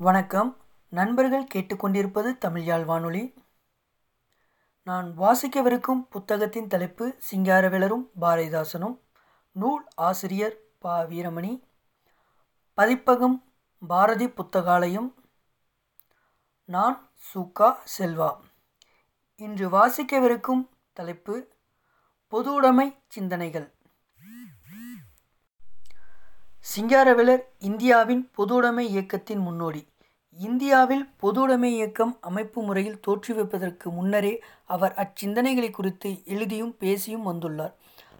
வணக்கம். நண்பர்கள் கேட்டுக்கொண்டிருப்பது தமிழ் யாழ் வானொலி நான் வாசிக்கவிருக்கும் புத்தகத்தின் தலைப்பு சிங்காரவேலரும் பாரதிதாசனும். நூல் ஆசிரியர் பா. வீரமணி. பதிப்பகம் பாரதி புத்தகாலயம். நான் சுகா செல்வா. இன்று வாசிக்கவிருக்கும் தலைப்பு பொதுவுடைமை சிந்தனைகள். சிங்காரவேலர் இந்தியாவின் பொதுவுடைமை இயக்கத்தின் முன்னோடி. இந்தியாவில் பொதுவுடைமை இயக்கம் அமைப்பு முறையில் தோற்றுவிப்பதற்கு முன்னரே அவர் அச்சிந்தனைகளை குறித்து எழுதியும் பேசியும் வந்துள்ளார்.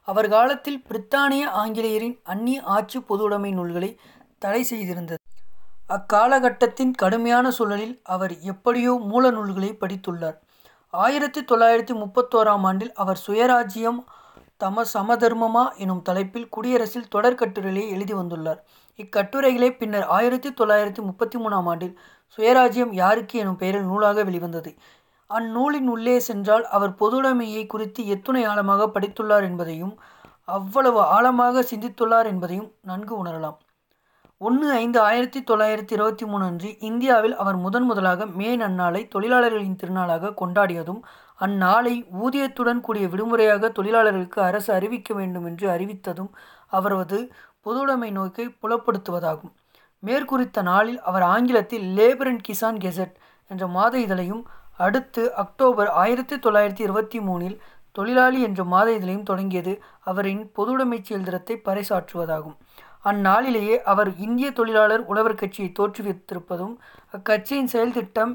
அவர் காலத்தில் பிரித்தானிய ஆங்கிலேயரின் அந்நிய ஆட்சி பொதுவுடைமை நூல்களை தடை செய்திருந்தது. அக்காலகட்டத்தின் கடுமையான சூழலில் அவர் எப்படியோ மூல நூல்களை படித்துள்ளார். ஆயிரத்தி தொள்ளாயிரத்தி முப்பத்தோராம் ஆண்டில் அவர் சுயராஜ்யம் தம சமதர்மமா எனும் தலைப்பில் குடியரசில் தொடர் கட்டுரைகளை எழுதி வந்துள்ளார். இக்கட்டுரைகளே பின்னர் ஆயிரத்தி தொள்ளாயிரத்தி முப்பத்தி மூணாம் ஆண்டில் சுயராஜ்யம் யாருக்கு எனும் பெயரில் நூலாக வெளிவந்தது. அந்நூலின் உள்ளே சென்றால் அவர் பொதுவுடைமையை குறித்து எத்துணை ஆழமாக படித்துள்ளார் என்பதையும் அவ்வளவு ஆழமாக சிந்தித்துள்ளார் என்பதையும் நன்கு உணரலாம். ஒன்று ஐந்து ஆயிரத்தி தொள்ளாயிரத்தி இருபத்தி மூணு அன்று இந்தியாவில் அவர் முதன் முதலாக மே நன்னாளை தொழிலாளர்களின் திருநாளாக கொண்டாடியதும் அந்நாளை ஊதியத்துடன் கூடிய விடுமுறையாக தொழிலாளர்களுக்கு அரசு அறிவிக்க வேண்டும் என்று அறிவித்ததும் அவரது பொதுவுடைமை நோக்கை புலப்படுத்துவதாகும். மேற்குறித்த நாளில் அவர் ஆங்கிலத்தில் லேபர் அண்ட் கிசான் கெசட் என்ற மாத இதழையும் அடுத்து அக்டோபர் ஆயிரத்தி தொள்ளாயிரத்தி இருபத்தி மூணில் தொழிலாளி என்ற மாத இதழையும் தொடங்கியது அவரின் பொதுவுடைமை செயல்திறத்தை பறைசாற்றுவதாகும். அந்நாளிலேயே அவர் இந்திய தொழிலாளர் உழவர் கட்சியை தோற்றுவித்திருப்பதும் அக்கட்சியின் செயல் திட்டம்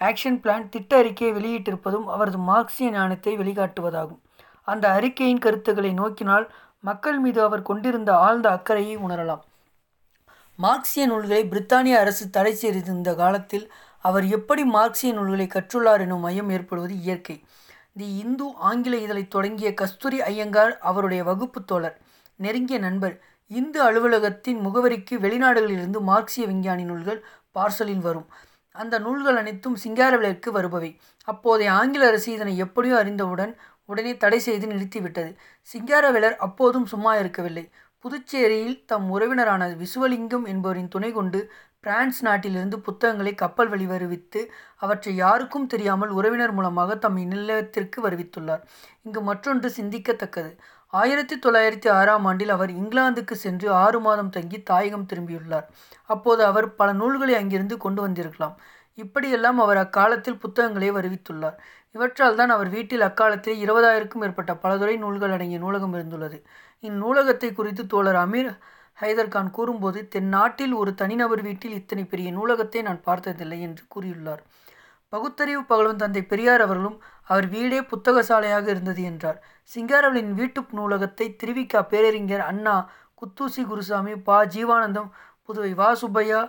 ஆக்ஷன் பிளான் திட்ட அறிக்கையை வெளியிட்டிருப்பதும் அவரது மார்க்சிய ஞானத்தை வெளிக்காட்டுவதாகும். அந்த அறிக்கையின் கருத்துக்களை நோக்கினால் மக்கள் மீது அவர் கொண்டிருந்த ஆழ்ந்த அக்கறையை உணரலாம். மார்க்சிய நூல்களை பிரித்தானிய அரசு தடை செய்திருந்த காலத்தில் அவர் எப்படி மார்க்சிய நூல்களை கற்றுள்ளார் எனும் மையம் ஏற்படுவது இயற்கை. தி இந்து ஆங்கில இதழை தொடங்கிய கஸ்தூரி ஐயங்கார் அவருடைய வகுப்பு தோழர் நெருங்கிய நண்பர் இந்து அலுவலகத்தின் முகவரிக்கு வெளிநாடுகளிலிருந்து மார்க்சிய விஞ்ஞானி நூல்கள் பார்சலில் வரும். அந்த நூல்கள் அனைத்தும் சிங்காரவிலைக்கு வருபவை. அப்போதைய ஆங்கில அரசு இதனை எப்படியோ அறிந்தவுடன் உடனே தடை செய்து நிறுத்திவிட்டது. சிங்காரவேலர் அப்போதும் சும்மா இருக்கவில்லை. புதுச்சேரியில் தம் உறவினரான விசுவலிங்கம் என்பவரின் துணை கொண்டு பிரான்ஸ் நாட்டிலிருந்து புத்தகங்களை கப்பல் வழி வருவித்து அவற்றை யாருக்கும் தெரியாமல் உறவினர் மூலமாக தம் இந்நிலையத்திற்கு வருவித்துள்ளார். இங்கு மற்றொன்று சிந்திக்கத்தக்கது. ஆயிரத்தி தொள்ளாயிரத்தி ஆறாம் ஆண்டில் அவர் இங்கிலாந்துக்கு சென்று ஆறு மாதம் தங்கி தாயகம் திரும்பியுள்ளார். அப்போது அவர் பல நூல்களை அங்கிருந்து கொண்டு வந்திருக்கலாம். இப்படியெல்லாம் அவர் அக்காலத்தில் புத்தகங்களை வருவித்துள்ளார். இவற்றால் தான் அவர் வீட்டில் அக்காலத்தில் இருபதாயிரக்கும் மேற்பட்ட பலதுறை நூல்கள் அடங்கிய நூலகம் இருந்துள்ளது. இந்நூலகத்தை குறித்து தோழர் அமீர் ஹைதர்கான் கூறும்போது தென்னாட்டில் ஒரு தனிநபர் வீட்டில் இத்தனை பெரிய நூலகத்தை நான் பார்த்ததில்லை என்று கூறியுள்ளார். பகுத்தறிவு பகலும் தந்தை பெரியார் அவர்களும் அவர் வீடே புத்தக சாலையாக இருந்தது என்றார். சிங்காரவளின் வீட்டு நூலகத்தை திருவிக்கா பேரறிஞர் அண்ணா குத்தூசி குருசாமி பா. ஜீவானந்தம் புதுவை வா. சுப்பையா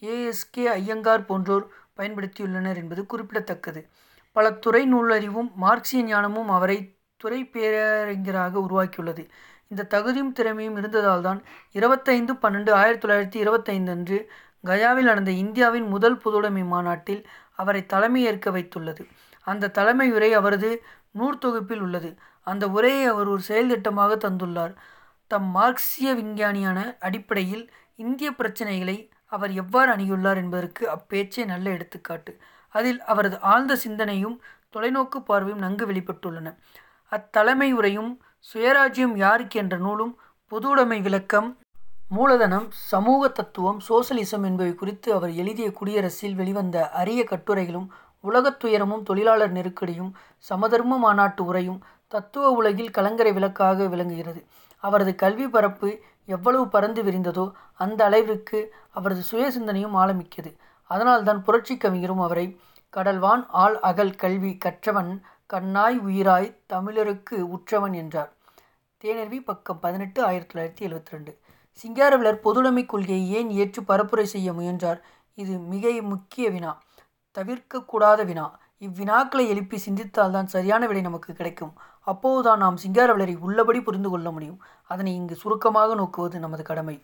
ஏஎஸ்கே ஐயங்கார் போன்றோர் பயன்படுத்தியுள்ளனர் என்பது குறிப்பிடத்தக்கது. பல துறை நூலறிவும் மார்க்சிய ஞானமும் அவரை துறை பேரறிஞராக உருவாக்கியுள்ளது. இந்த தகுதியும் திறமையும் இருந்ததால் தான் இருபத்தைந்து பன்னெண்டு ஆயிரத்தி தொள்ளாயிரத்தி இருபத்தைந்து அன்று கயாவில் நடந்த இந்தியாவின் முதல் பொதுவுடைமை மாநாட்டில் அவரை தலைமையேற்க வைத்துள்ளது. அந்த தலைமை உரை அவரது நூற்தொகுப்பில் உள்ளது. அந்த உரையை அவர் ஒரு செயல் திட்டமாக தந்துள்ளார். தம் மார்க்சிய விஞ்ஞானியான அடிப்படையில் இந்திய பிரச்சனைகளை அவர் எவ்வாறு அணுகியுள்ளார் என்பதற்கு அப்பேச்சே நல்ல எடுத்துக்காட்டு. அதில் அவரது ஆழ்ந்த சிந்தனையும் தொலைநோக்கு பார்வையும் நன்கு வெளிப்பட்டுள்ளன. அத்தலைமை உரையும் சுயராஜ்யம் யாருக்கு என்ற நூலும் பொதுவுடைமை விளக்கம் மூலதனம் சமூக தத்துவம் சோசலிசம் என்பவை குறித்து அவர் எழுதிய குடியரசில் வெளிவந்த அரிய கட்டுரைகளும் உலகத் துயரமும் தொழிலாளர் நெருக்கடியும் சமதர்ம மாநாட்டு உரையும் தத்துவ உலகில் கலங்கரை விளக்காக விளங்குகிறது. அவரது கல்வி பரப்பு எவ்வளவு பறந்து விரிந்ததோ அந்த அளவிற்கு அவரது சுய சிந்தனையும் ஆழமிக்கது. அதனால்தான் புரட்சி கவிஞரும் அவரை கடல்வான் ஆள் அகல் கல்வி கற்றவன் கண்ணாய் உயிராய் தமிழருக்கு உற்றவன் என்றார். தேனர்வி பக்கம் பதினெட்டு ஆயிரத்தி தொள்ளாயிரத்தி எழுபத்தி ரெண்டு. சிங்காரவிலர் பொதுடைமை கொள்கையை ஏன் ஏற்று பரப்புரை செய்ய முயன்றார்? இது மிக முக்கிய வினா. தவிர்க்கக்கூடாத வினா. இவ்வினாக்களை எழுப்பி சிந்தித்தால்தான் சரியான விடை நமக்கு கிடைக்கும். அப்போதுதான் நாம் சிங்காரவளரை உள்ளபடி புரிந்து கொள்ள முடியும். அதனை இங்கு சுருக்கமாக நோக்குவது நமது கடமை.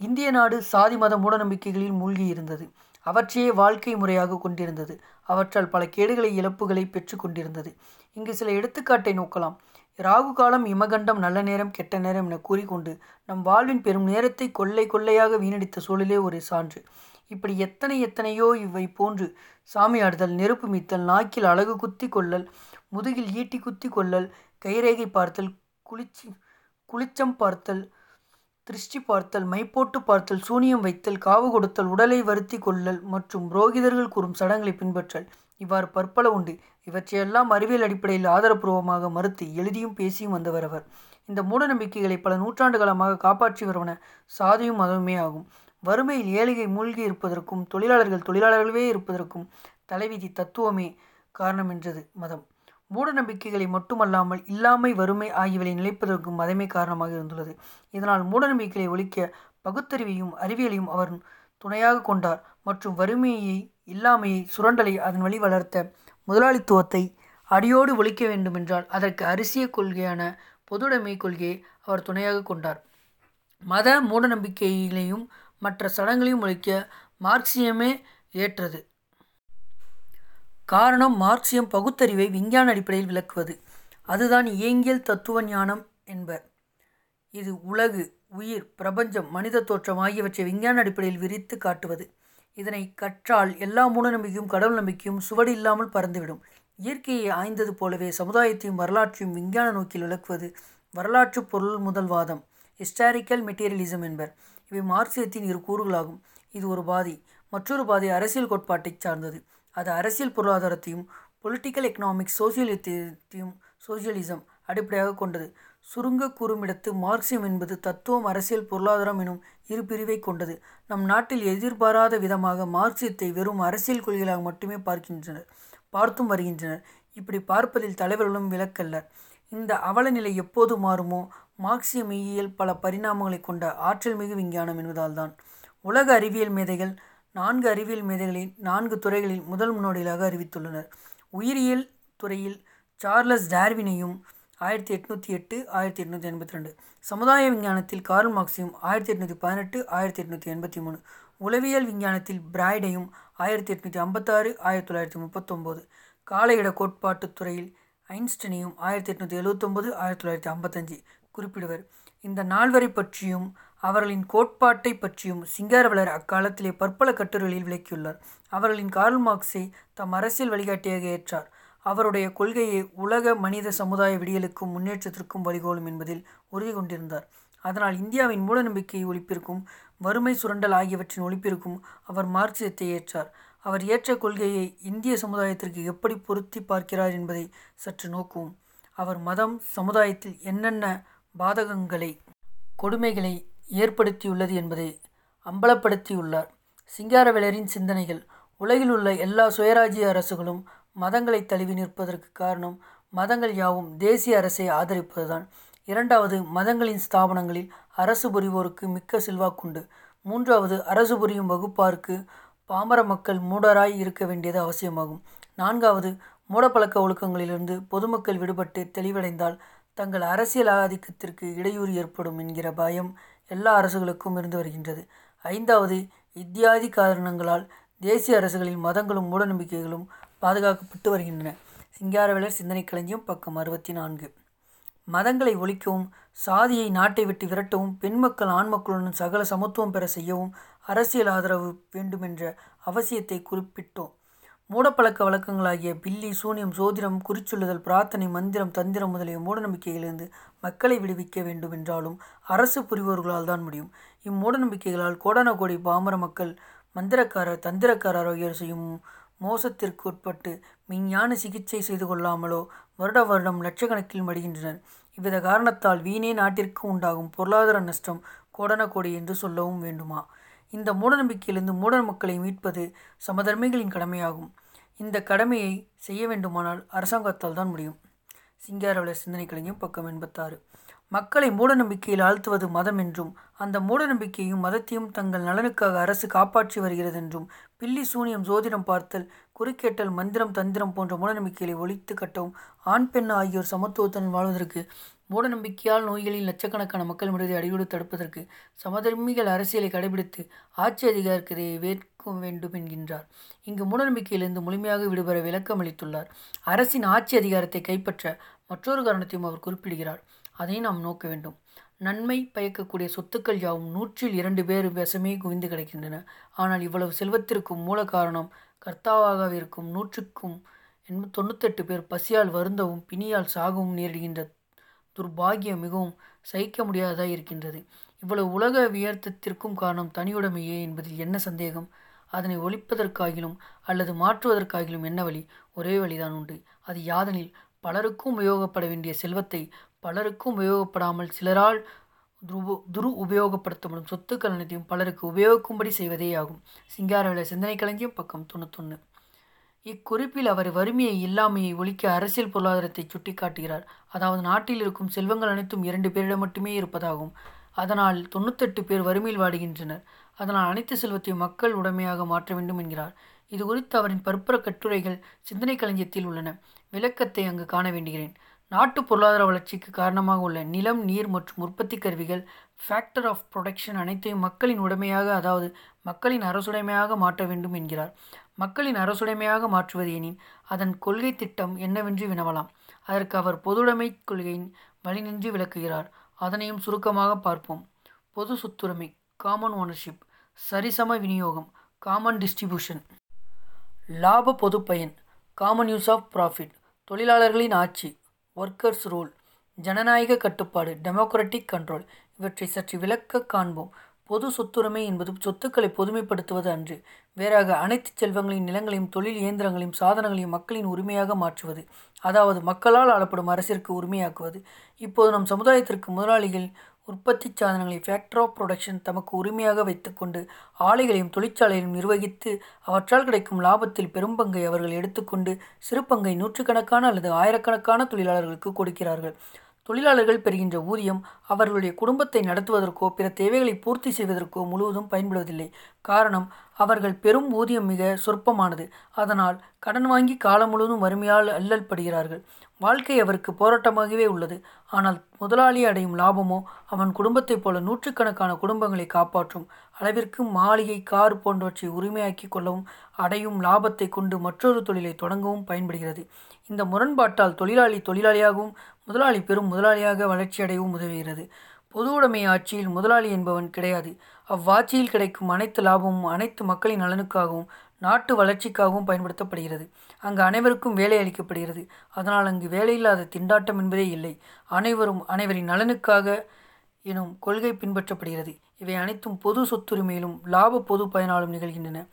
இந்திய நாடு சாதி மத மூடநம்பிக்கைகளில் மூழ்கி இருந்தது அவற்றையே வாழ்க்கை முறையாக கொண்டிருந்தது. அவற்றால் பல கேடுகளை இழப்புகளை பெற்று கொண்டிருந்தது. இங்கு சில எடுத்துக்காட்டை நோக்கலாம். ராகு காலம் இமகண்டம் நல்ல நேரம் கெட்ட நேரம் என கூறிக்கொண்டு நம் வாழ்வின் பெரும் நேரத்தை கொள்ளை கொள்ளையாக வீணடித்த சூழலே ஒரு சான்று. இப்படி எத்தனை எத்தனையோ இவை போன்று சாமியாடுதல் நெருப்பு மீத்தல் நாக்கில் அழகு குத்தி கொள்ளல் முதுகில் ஈட்டி குத்தி கொள்ளல் கைரேகை பார்த்தல் குளிச்சி குளிச்சம் பார்த்தல் திருஷ்டி பார்த்தல் மைப்போட்டு பார்த்தல் சூனியம் வைத்தல் காவு கொடுத்தல் உடலை வருத்தி கொள்ளல் மற்றும் புரோகிதர்கள் கூறும் சடங்களை பின்பற்றல். இவ்வாறு பற்பல உண்டு. இவற்றையெல்லாம் அறிவியல் அடிப்படையில் ஆதாரபூர்வமாக மறுத்து எழுதியும் பேசியும் வந்தவர் அவர். இந்த மூடநம்பிக்கைகளை பல நூற்றாண்டு காலமாக காப்பாற்றி வருவன சாதியும் மதமுமே ஆகும். வறுமையில் ஏழைகை மூழ்கி இருப்பதற்கும் தொழிலாளர்கள் தொழிலாளர்களே இருப்பதற்கும் தலைவிதி தத்துவமே காரணம் என்றது மதம். மூட நம்பிக்கைகளை மட்டுமல்லாமல் இல்லாமை வறுமை ஆகியவை நிலைப்பதற்கும் மதமே காரணமாக இருந்துள்ளது. இதனால் மூடநம்பிக்கைகளை ஒழிக்க பகுத்தறிவையும் அறிவியலையும் அவர் துணையாக கொண்டார் மற்றும் வறுமையை இல்லாமையை சுரண்டலை அதன் வழி வளர்த்த முதலாளித்துவத்தை அடியோடு ஒழிக்க வேண்டுமென்றால் அதற்கு அரிசிய கொள்கையான பொதுடைமை கொள்கையை அவர் துணையாக கொண்டார். மத மூடநம்பிக்கைகளையும் மற்ற சடங்களையும் ஒழிக்க மார்க்சியமே ஏற்றது. காரணம் மார்க்சியம் பகுத்தறிவை விஞ்ஞான அடிப்படையில் விளக்குவது. அதுதான் இயங்கியல் தத்துவ ஞானம் என்பர். இது உலகு உயிர் பிரபஞ்சம் மனித தோற்றம் ஆகியவற்றை விஞ்ஞான அடிப்படையில் விரித்து காட்டுவது. இதனை கற்றால் எல்லா மூட நம்பிக்கையும் கடவுள் நம்பிக்கையும் சுவடு இல்லாமல் பறந்துவிடும். இயற்கையை ஆய்ந்தது போலவே சமுதாயத்தையும் வரலாற்றையும் விஞ்ஞான நோக்கில் விளக்குவது வரலாற்று பொருள் முதல்வாதம். ஹிஸ்டாரிக்கல் மெட்டீரியலிசம் என்பர். இவை மார்க்சியத்தின் இரு கூறுகளாகும். இது ஒரு பாதி. மற்றொரு பாதி அரசியல் கோட்பாட்டை சார்ந்தது. அது அரசியல் பொருளாதாரத்தையும் பொலிட்டிக்கல் எக்கனாமிக்ஸ் சோசியலித்தையும் சோசியலிசம் அடிப்படையாக கொண்டது. சுருங்க கூறுமிடத்து மார்க்சியம் என்பது தத்துவம் அரசியல் பொருளாதாரம் எனும் இரு பிரிவை கொண்டது. நம் நாட்டில் எதிர்பாராத விதமாக மார்க்சியத்தை வெறும் அரசியல் கொள்கைகளாக மட்டுமே பார்க்கின்றனர் பார்த்தும் வருகின்றனர். இப்படி பார்ப்பதில் தலைவர்களும் விலக்கல்லர் இந்த அவலநிலை எப்போது மாறுமோ? மார்க்சிய மெய்யியல் பல பரிணாமங்களை கொண்ட ஆற்றல் மிகு விஞ்ஞானம் என்பதால்தான். உலக அறிவியல் மேதைகள் நான்கு அறிவியல் மேதைகளின் நான்கு துறைகளில் முதல் முன்னோடிகளாக அறிவித்துள்ளனர். உயிரியல் துறையில் சார்லஸ் டார்வினையும் ஆயிரத்தி எட்நூற்றி எட்டு ஆயிரத்தி எட்நூற்றி எண்பத்தி ரெண்டு சமுதாய விஞ்ஞானத்தில் கார்ல் மார்க்ஸையும் ஆயிரத்தி எட்நூற்றி பதினெட்டு ஆயிரத்தி எட்நூற்றி எண்பத்தி மூணு. உளவியல் விஞ்ஞானத்தில் பிராய்டையும் ஆயிரத்தி எட்நூற்றி ஐம்பத்தாறு ஆயிரத்தி தொள்ளாயிரத்தி முப்பத்தொம்போது. காலையிட கோட்பாட்டுத் துறையில் ஐன்ஸ்டனையும் ஆயிரத்தி எட்நூற்றி எழுவத்தொம்பது ஆயிரத்தி தொள்ளாயிரத்தி ஐம்பத்தஞ்சு குறிப்பிடுவர். இந்த நால்வரை பற்றியும் அவர்களின் கோட்பாட்டை பற்றியும் சிங்காரவலர் அக்காலத்திலே பற்பல கட்டுரைகளில் விளக்கியுள்ளார். அவர்களின் கார்ல் மார்க்ஸை தம் அரசியல் வழிகாட்டியாக ஏற்றார். அவருடைய கொள்கையை உலக மனித சமுதாய விடியலுக்கும் முன்னேற்றத்திற்கும் வழிகோலும் என்பதில் உறுதி கொண்டிருந்தார். அதனால் இந்தியாவின் மூட நம்பிக்கை ஒழிப்பிற்கும் வறுமை சுரண்டல் ஆகியவற்றின் ஒழிப்பிற்கும் அவர் மார்க்சியத்தை ஏற்றார். அவர் ஏற்ற கொள்கையை இந்திய சமுதாயத்திற்கு எப்படி பொருத்தி பார்க்கிறார் என்பதை சற்று நோக்குவோம். அவர் மதம் சமுதாயத்தில் என்னென்ன பாதகங்களை கொடுமைகளை ஏற்படுத்தியுள்ளது என்பதை அம்பலப்படுத்தியுள்ளார். சிங்காரவேலரின் சிந்தனைகள் உலகில் உள்ள எல்லா சுயராஜ்ய அரசுகளும் மதங்களை தழுவி நிற்பதற்கு காரணம் மதங்கள் யாவும் தேசிய அரசை ஆதரிப்பதுதான். இரண்டாவது மதங்களின் ஸ்தாபனங்களில் அரசு புரிவோருக்கு மிக்க செல்வாக்குண்டு. மூன்றாவது அரசு புரியும் வகுப்பாருக்கு பாமர மக்கள் மூடராய் இருக்க வேண்டியது அவசியமாகும். நான்காவது மூடப்பழக்க ஒழுக்கங்களிலிருந்து பொதுமக்கள் விடுபட்டு தெளிவடைந்தால் தங்கள் அரசியல் ஆதிக்கத்திற்கு இடையூறு ஏற்படும் என்கிற பயம் எல்லா அரசுகளுக்கும் இருந்து வருகின்றது. ஐந்தாவது இத்தியாதி காரணங்களால் தேசிய அரசுகளின் மதங்களும் மூடநம்பிக்கைகளும் பாதுகாக்கப்பட்டு வருகின்றன. சிங்காரவேலர் சிந்தனை களஞ்சியம் பக்கம் அறுபத்தி நான்கு மதங்களை ஒழிக்கவும் சாதியை நாட்டை விட்டு விரட்டவும் பெண் மக்கள் ஆண் மக்களுடன் சகல சமத்துவம் பெற செய்யவும் அரசியல் ஆதரவு வேண்டுமென்ற அவசியத்தை குறிப்பிட்டோம். மூடப்பழக்க வழக்கங்களாகிய பில்லி சூனியம் சோதிடம் குறிச்சொல்லுதல் பிரார்த்தனை மந்திரம் தந்திரம் முதலிய மூடநம்பிக்கைகளிலிருந்து மக்களை விடுவிக்க வேண்டும் என்றாலும் அரசு புரிவோர்களால் தான் முடியும். இம்மூடநம்பிக்கைகளால் கோடான கோடி பாமர மக்கள் மந்திரக்காரர் தந்திரக்காரர் ஆகியோர் செய்யும் மோசத்திற்கு உட்பட்டு விஞ்ஞான சிகிச்சை செய்து கொள்ளாமலோ வருட வருடம் லட்சக்கணக்கில் மடிகின்றனர். இவ்வித காரணத்தால் வீணே நாட்டிற்கு உண்டாகும் பொருளாதார நஷ்டம் கோடன கோடி என்று சொல்லவும் வேண்டுமா? இந்த மூடநம்பிக்கையிலிருந்து மூட மக்களை மீட்பது சமதர்மிகளின் கடமையாகும். இந்த கடமையை செய்ய வேண்டுமானால் அரசாங்கத்தால் தான் முடியும். சிங்காரவள சிந்தனை கலைஞர் பக்கம் எண்பத்தாறு. மக்களை மூடநம்பிக்கையில் ஆழ்த்துவது மதம் என்றும் அந்த மூடநம்பிக்கையும் மதத்தையும் தங்கள் நலனுக்காக அரசு காப்பாற்றி வருகிறது என்றும் பில்லி சூனியம் ஜோதிடம் பார்த்தல் குறுக்கேட்டல் மந்திரம் தந்திரம் போன்ற மூடநம்பிக்கைகளை ஒழித்து கட்டவும் ஆண் பெண் ஆகியோர் சமத்துவத்துடன் வாழ்வதற்கு மூடநம்பிக்கையால் நோய்களில் லட்சக்கணக்கான மக்கள் முடிவதை அடியோடு தடுப்பதற்கு சமதர்மிகள் அரசியலை கடைபிடித்து ஆட்சி அதிகாரத்தை வேட்க வேண்டும் என்கின்றார். இங்கு மூடநம்பிக்கையிலிருந்து முழுமையாக விடுபெற விளக்கம் அளித்துள்ளார். அரசின் ஆட்சி அதிகாரத்தை கைப்பற்ற மற்றொரு காரணத்தையும் அவர் குறிப்பிடுகிறார். அதை நாம் நோக்க வேண்டும். நன்மை பயக்கக்கூடிய சொத்துக்கள் யாவும் நூற்றில் இரண்டு பேர் விஷமே குவிந்து கிடக்கின்றன. ஆனால் இவ்வளவு செல்வத்திற்கும் மூல காரணம் கர்த்தாவாக இருக்கும் நூற்றுக்கும் தொண்ணூத்தெட்டு பேர் பசியால் வருந்தவும் பிணியால் சாகவும் நேரிடுகின்ற துர்பாகியம் மிகவும் சகிக்க முடியாததாக இருக்கின்றது. இவ்வளவு உலக வியர்த்தத்திற்கும் காரணம் தனியுடைமையே என்பதில் என்ன சந்தேகம்? அதனை ஒழிப்பதற்காகிலும் அல்லது மாற்றுவதற்காகிலும் என்ன வழி? ஒரே வழிதான் உண்டு. அது யாதனில் பலருக்கும் உபயோகப்பட வேண்டிய செல்வத்தை பலருக்கும் உபயோகப்படாமல் சிலரால் துரு துரு உபயோகப்படுத்தப்படும் சொத்துக்கள் அனைத்தையும் பலருக்கு உபயோகிக்கும்படி செய்வதே ஆகும் சிங்காரவேல சிந்தனை களஞ்சியம் பக்கம் தொண்ணூத்தொன்று இக்குறிப்பில் அவர் வறுமையை இல்லாமையை ஒழிக்க அரசியல் பொருளாதாரத்தை சுட்டிக்காட்டுகிறார். அதாவது நாட்டில் இருக்கும் செல்வங்கள் அனைத்தும் இரண்டு பேரிடம் மட்டுமே இருப்பதாகும். அதனால் தொண்ணூத்தெட்டு பேர் வறுமையில் வாடுகின்றனர். அதனால் அனைத்து செல்வத்தையும் மக்கள் உடைமையாக மாற்ற வேண்டும் என்கிறார். இது குறித்து அவரின் பற்புற கட்டுரைகள் சிந்தனை களஞ்சியத்தில் உள்ளன. விளக்கத்தை அங்கு காண வேண்டுகிறேன். நாட்டு பொருளாதார வளர்ச்சிக்கு காரணமாக உள்ள நிலம் நீர் மற்றும் உற்பத்தி கருவிகள் ஃபேக்டர் ஆஃப் ப்ரொடக்ஷன் அனைத்தையும் மக்களின் உடைமையாக அதாவது மக்களின் அரசுடைமையாக மாற்ற வேண்டும் என்கிறார். மக்களின் அரசுடைமையாக மாற்றுவது எனின் அதன் கொள்கை திட்டம் என்னவென்று வினவலாம். அதற்கு அவர் பொதுடைமை கொள்கையின் வழிநின்று விளக்குகிறார். அதனையும் சுருக்கமாக பார்ப்போம். பொது சொத்துரிமை காமன் ஓனர்ஷிப் சரிசம விநியோகம் காமன் டிஸ்ட்ரிபியூஷன் லாப பொது பயன் காமன் யூஸ் ஆஃப் ப்ராஃபிட் தொழிலாளர்களின் ஆட்சி ஒர்க்கர்ஸ் ரோல் ஜனநாயக கட்டுப்பாடு டெமோக்ராட்டிக் கண்ட்ரோல் இவற்றை சற்று விளக்க காண்போம். பொது சொத்துரிமை என்பது சொத்துக்களை பொதுமைப்படுத்துவது அன்று. வேறாக அனைத்து செல்வங்களையும் நிலங்களையும் தொழில் இயந்திரங்களையும் சாதனங்களையும் மக்களின் உரிமையாக மாற்றுவது. அதாவது மக்களால் ஆளப்படும் அரசிற்கு உரிமையாக்குவது. இப்போது நம் சமுதாயத்திற்கு முதலாளிகள் உற்பத்தி சாதனங்களை ஃபேக்டர் ஆஃப் ப்ரொடக்ஷன் தமக்கு உரிமையாக வைத்துக்கொண்டு ஆலைகளையும் தொழிற்சாலைகளையும் நிர்வகித்து அவற்றால் கிடைக்கும் லாபத்தில் பெரும்பங்கை அவர்கள் எடுத்துக்கொண்டு சிறு பங்கை நூற்றுக்கணக்கான அல்லது ஆயிரக்கணக்கான தொழிலாளர்களுக்கு கொடுக்கிறார்கள். தொழிலாளர்கள் பெறுகின்ற ஊதியம் அவர்களுடைய குடும்பத்தை நடத்துவதற்கோ பிற தேவைகளை பூர்த்தி செய்வதற்கோ முழுவதும் பயன்படுவதில்லை. காரணம் அவர்கள் பெரும் ஊதியம் மிக சொற்பமானது. அதனால் கடன் வாங்கி காலம் முழுவதும் வறுமையால் அல்லல் படுகிறார்கள் வாழ்க்கை அவருக்கு போராட்டமாகவே உள்ளது. ஆனால் முதலாளி அடையும் லாபமோ அவன் குடும்பத்தைப் போல நூற்றுக்கணக்கான குடும்பங்களை காப்பாற்றும் அளவிற்கு மாளிகை கார் போன்றவற்றை உரிமையாக்கி கொள்ளவும் அடையும் லாபத்தை கொண்டு மற்றொரு தொழிலை தொடங்கவும் பயன்படுகிறது. இந்த முரண்பாட்டால் தொழிலாளி தொழிலாளியாகவும் முதலாளி பெரும் முதலாளியாக வளர்ச்சியடையவும் உதவுகிறது. பொது உடைமை ஆட்சியில் முதலாளி என்பவன் கிடையாது. அவ்வாட்சியில் கிடைக்கும் அனைத்து லாபமும் அனைத்து மக்களின் நலனுக்காகவும் நாட்டு வளர்ச்சிக்காகவும் பயன்படுத்தப்படுகிறது. அங்கு அனைவருக்கும் வேலை அளிக்கப்படுகிறது. அதனால் அங்கு வேலையில்லாத திண்டாட்டம் என்பதே இல்லை. அனைவரும் அனைவரின் நலனுக்காக எனும் கொள்கை பின்பற்றப்படுகிறது. இவை அனைத்தும் பொது சொத்துரிமையிலும் லாப பொது பயனாலும் நிகழ்கின்றன.